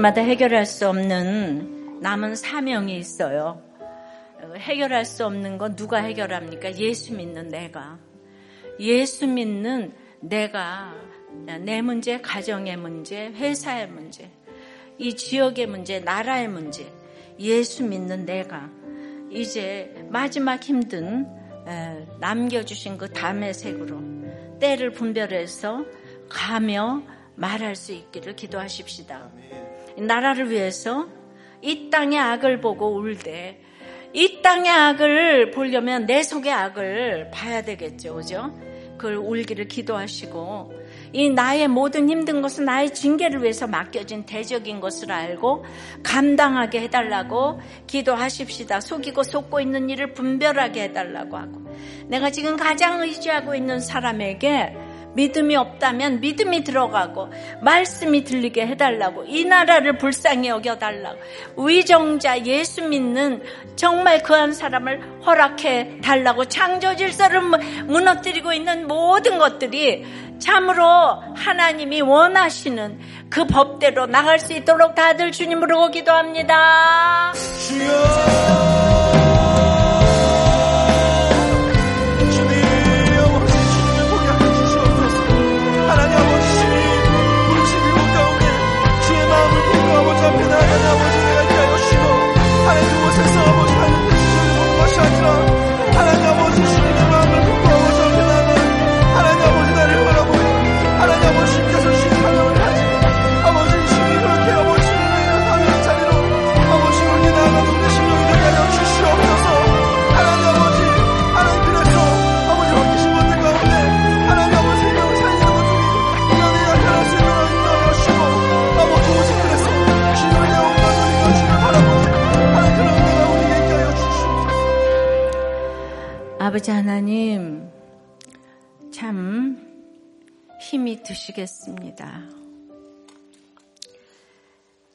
집집마다 해결할 수 없는 남은 사명이 있어요. 해결할 수 없는 건 누가 해결합니까? 예수 믿는 내가. 예수 믿는 내가 내 문제, 가정의 문제, 회사의 문제, 이 지역의 문제, 나라의 문제, 예수 믿는 내가 이제 마지막 힘든 남겨주신 그 담의 색으로 때를 분별해서 가며 말할 수 있기를 기도하십시다. 나라를 위해서 이 땅의 악을 보고 울때이 땅의 악을 보려면 내 속의 악을 봐야 되겠죠. 그죠? 그걸 울기를 기도하시고 이 나의 모든 힘든 것은 나의 징계를 위해서 맡겨진 대적인 것을 알고 감당하게 해달라고 기도하십시다. 속이고 속고 있는 일을 분별하게 해달라고 하고 내가 지금 가장 의지하고 있는 사람에게 믿음이 없다면 믿음이 들어가고 말씀이 들리게 해달라고 이 나라를 불쌍히 여겨달라고 위정자 예수 믿는 정말 그한 사람을 허락해 달라고 창조 질서를 무너뜨리고 있는 모든 것들이 참으로 하나님이 원하시는 그 법대로 나갈 수 있도록 다들 주님으로 기도합니다. 주여.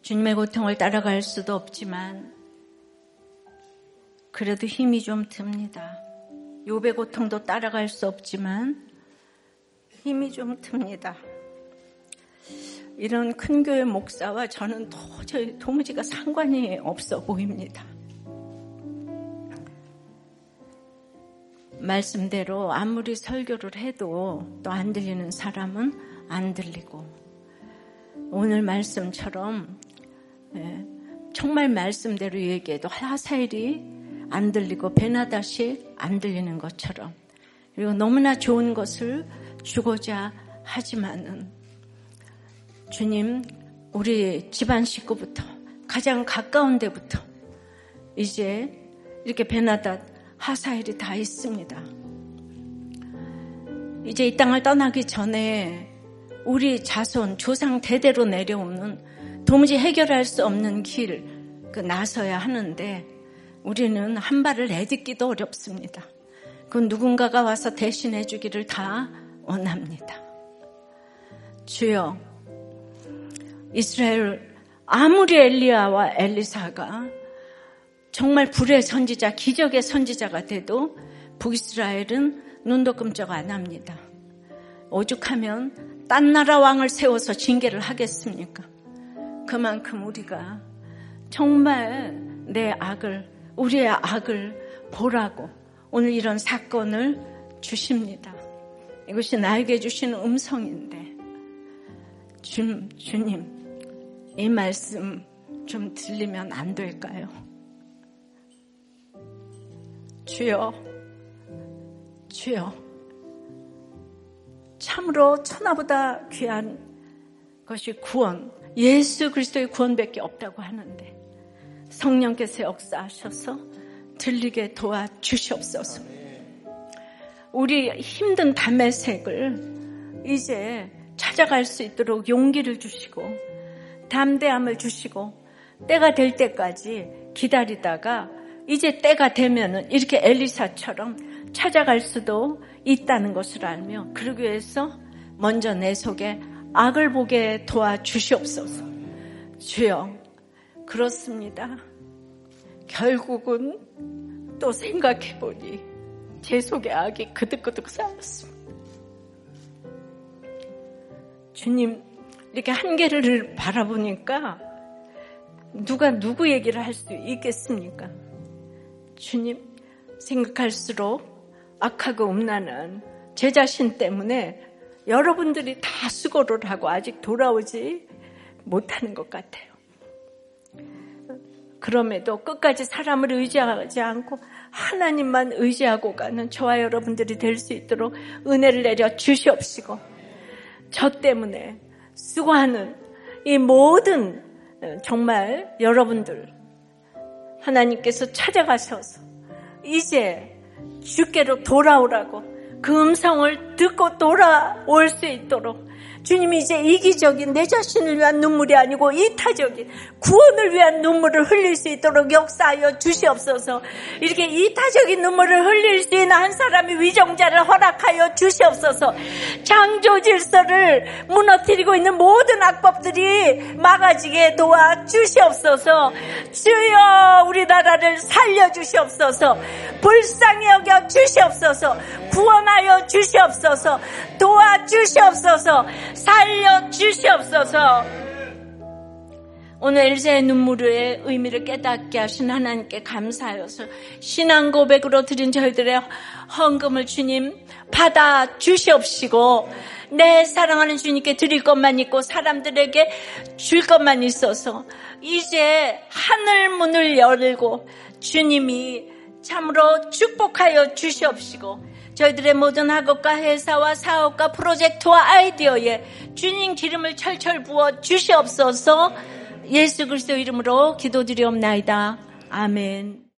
주님의 고통을 따라갈 수도 없지만, 그래도 힘이 좀 듭니다. 요배 고통도 따라갈 수 없지만, 힘이 좀 듭니다. 이런 큰 교회 목사와 저는 도저히 도무지가 상관이 없어 보입니다. 말씀대로 아무리 설교를 해도 또 안 들리는 사람은 안 들리고 오늘 말씀처럼 예, 정말 말씀대로 얘기해도 하사일이 안 들리고 베나다시 안 들리는 것처럼 그리고 너무나 좋은 것을 주고자 하지만은 주님 우리 집안 식구부터 가장 가까운 데부터 이제 이렇게 베나다 하사일이 다 있습니다. 이제 이 땅을 떠나기 전에 우리 자손, 조상 대대로 내려오는 도무지 해결할 수 없는 길, 그 나서야 하는데 우리는 한 발을 내딛기도 어렵습니다. 그 누군가가 와서 대신해 주기를 다 원합니다. 주여, 이스라엘 아무리 엘리야와 엘리사가 정말 불의 선지자, 기적의 선지자가 돼도 북이스라엘은 눈도 끔쩍 안 합니다. 오죽하면 딴 나라 왕을 세워서 징계를 하겠습니까? 그만큼 우리가 정말 내 악을, 우리의 악을 보라고 오늘 이런 사건을 주십니다. 이것이 나에게 주시는 음성인데, 주, 주님, 이 말씀 좀 들리면 안 될까요? 주여, 주여, 참으로 천하보다 귀한 것이 구원, 예수 그리스도의 구원밖에 없다고 하는데 성령께서 역사하셔서 들리게 도와 주시옵소서. 우리 힘든 담의 색을 이제 찾아갈 수 있도록 용기를 주시고 담대함을 주시고 때가 될 때까지 기다리다가 이제 때가 되면은 이렇게 엘리사처럼 찾아갈 수도 있다는 것을 알며 그러기 위해서 먼저 내 속에 악을 보게 도와주시옵소서. 주여, 그렇습니다. 결국은 또 생각해보니 제 속에 악이 그득그득 쌓였습니다. 주님, 이렇게 한계를 바라보니까 누가 누구 얘기를 할 수 있겠습니까? 주님, 생각할수록 악하고 음란한 제 자신 때문에 여러분들이 다 수고를 하고 아직 돌아오지 못하는 것 같아요. 그럼에도 끝까지 사람을 의지하지 않고 하나님만 의지하고 가는 저와 여러분들이 될 수 있도록 은혜를 내려 주시옵시고 저 때문에 수고하는 이 모든 정말 여러분들 하나님께서 찾아가셔서 이제 주께로 돌아오라고 그 음성을 듣고 돌아올 수 있도록 주님이 이제 이기적인 내 자신을 위한 눈물이 아니고 이타적인 구원을 위한 눈물을 흘릴 수 있도록 역사하여 주시옵소서. 이렇게 이타적인 눈물을 흘릴 수 있는 한 사람이 위정자를 허락하여 주시옵소서. 창조 질서를 무너뜨리고 있는 모든 악법들이 막아지게 도와 주시옵소서. 주여 우리나라를 살려 주시옵소서. 불쌍히 여겨 주시옵소서. 구원하여 주시옵소서. 도와 주시옵소서. 살려 주시옵소서. 오늘 엘세의 눈물의 의미를 깨닫게 하신 하나님께 감사하여서 신앙 고백으로 드린 저희들의 헌금을 주님 받아 주시옵시고 내 사랑하는 주님께 드릴 것만 있고 사람들에게 줄 것만 있어서 이제 하늘 문을 열고 주님이 참으로 축복하여 주시옵시고 저희들의 모든 학업과 회사와 사업과 프로젝트와 아이디어에 주님 기름을 철철 부어 주시옵소서 예수 그리스도 이름으로 기도드리옵나이다. 아멘.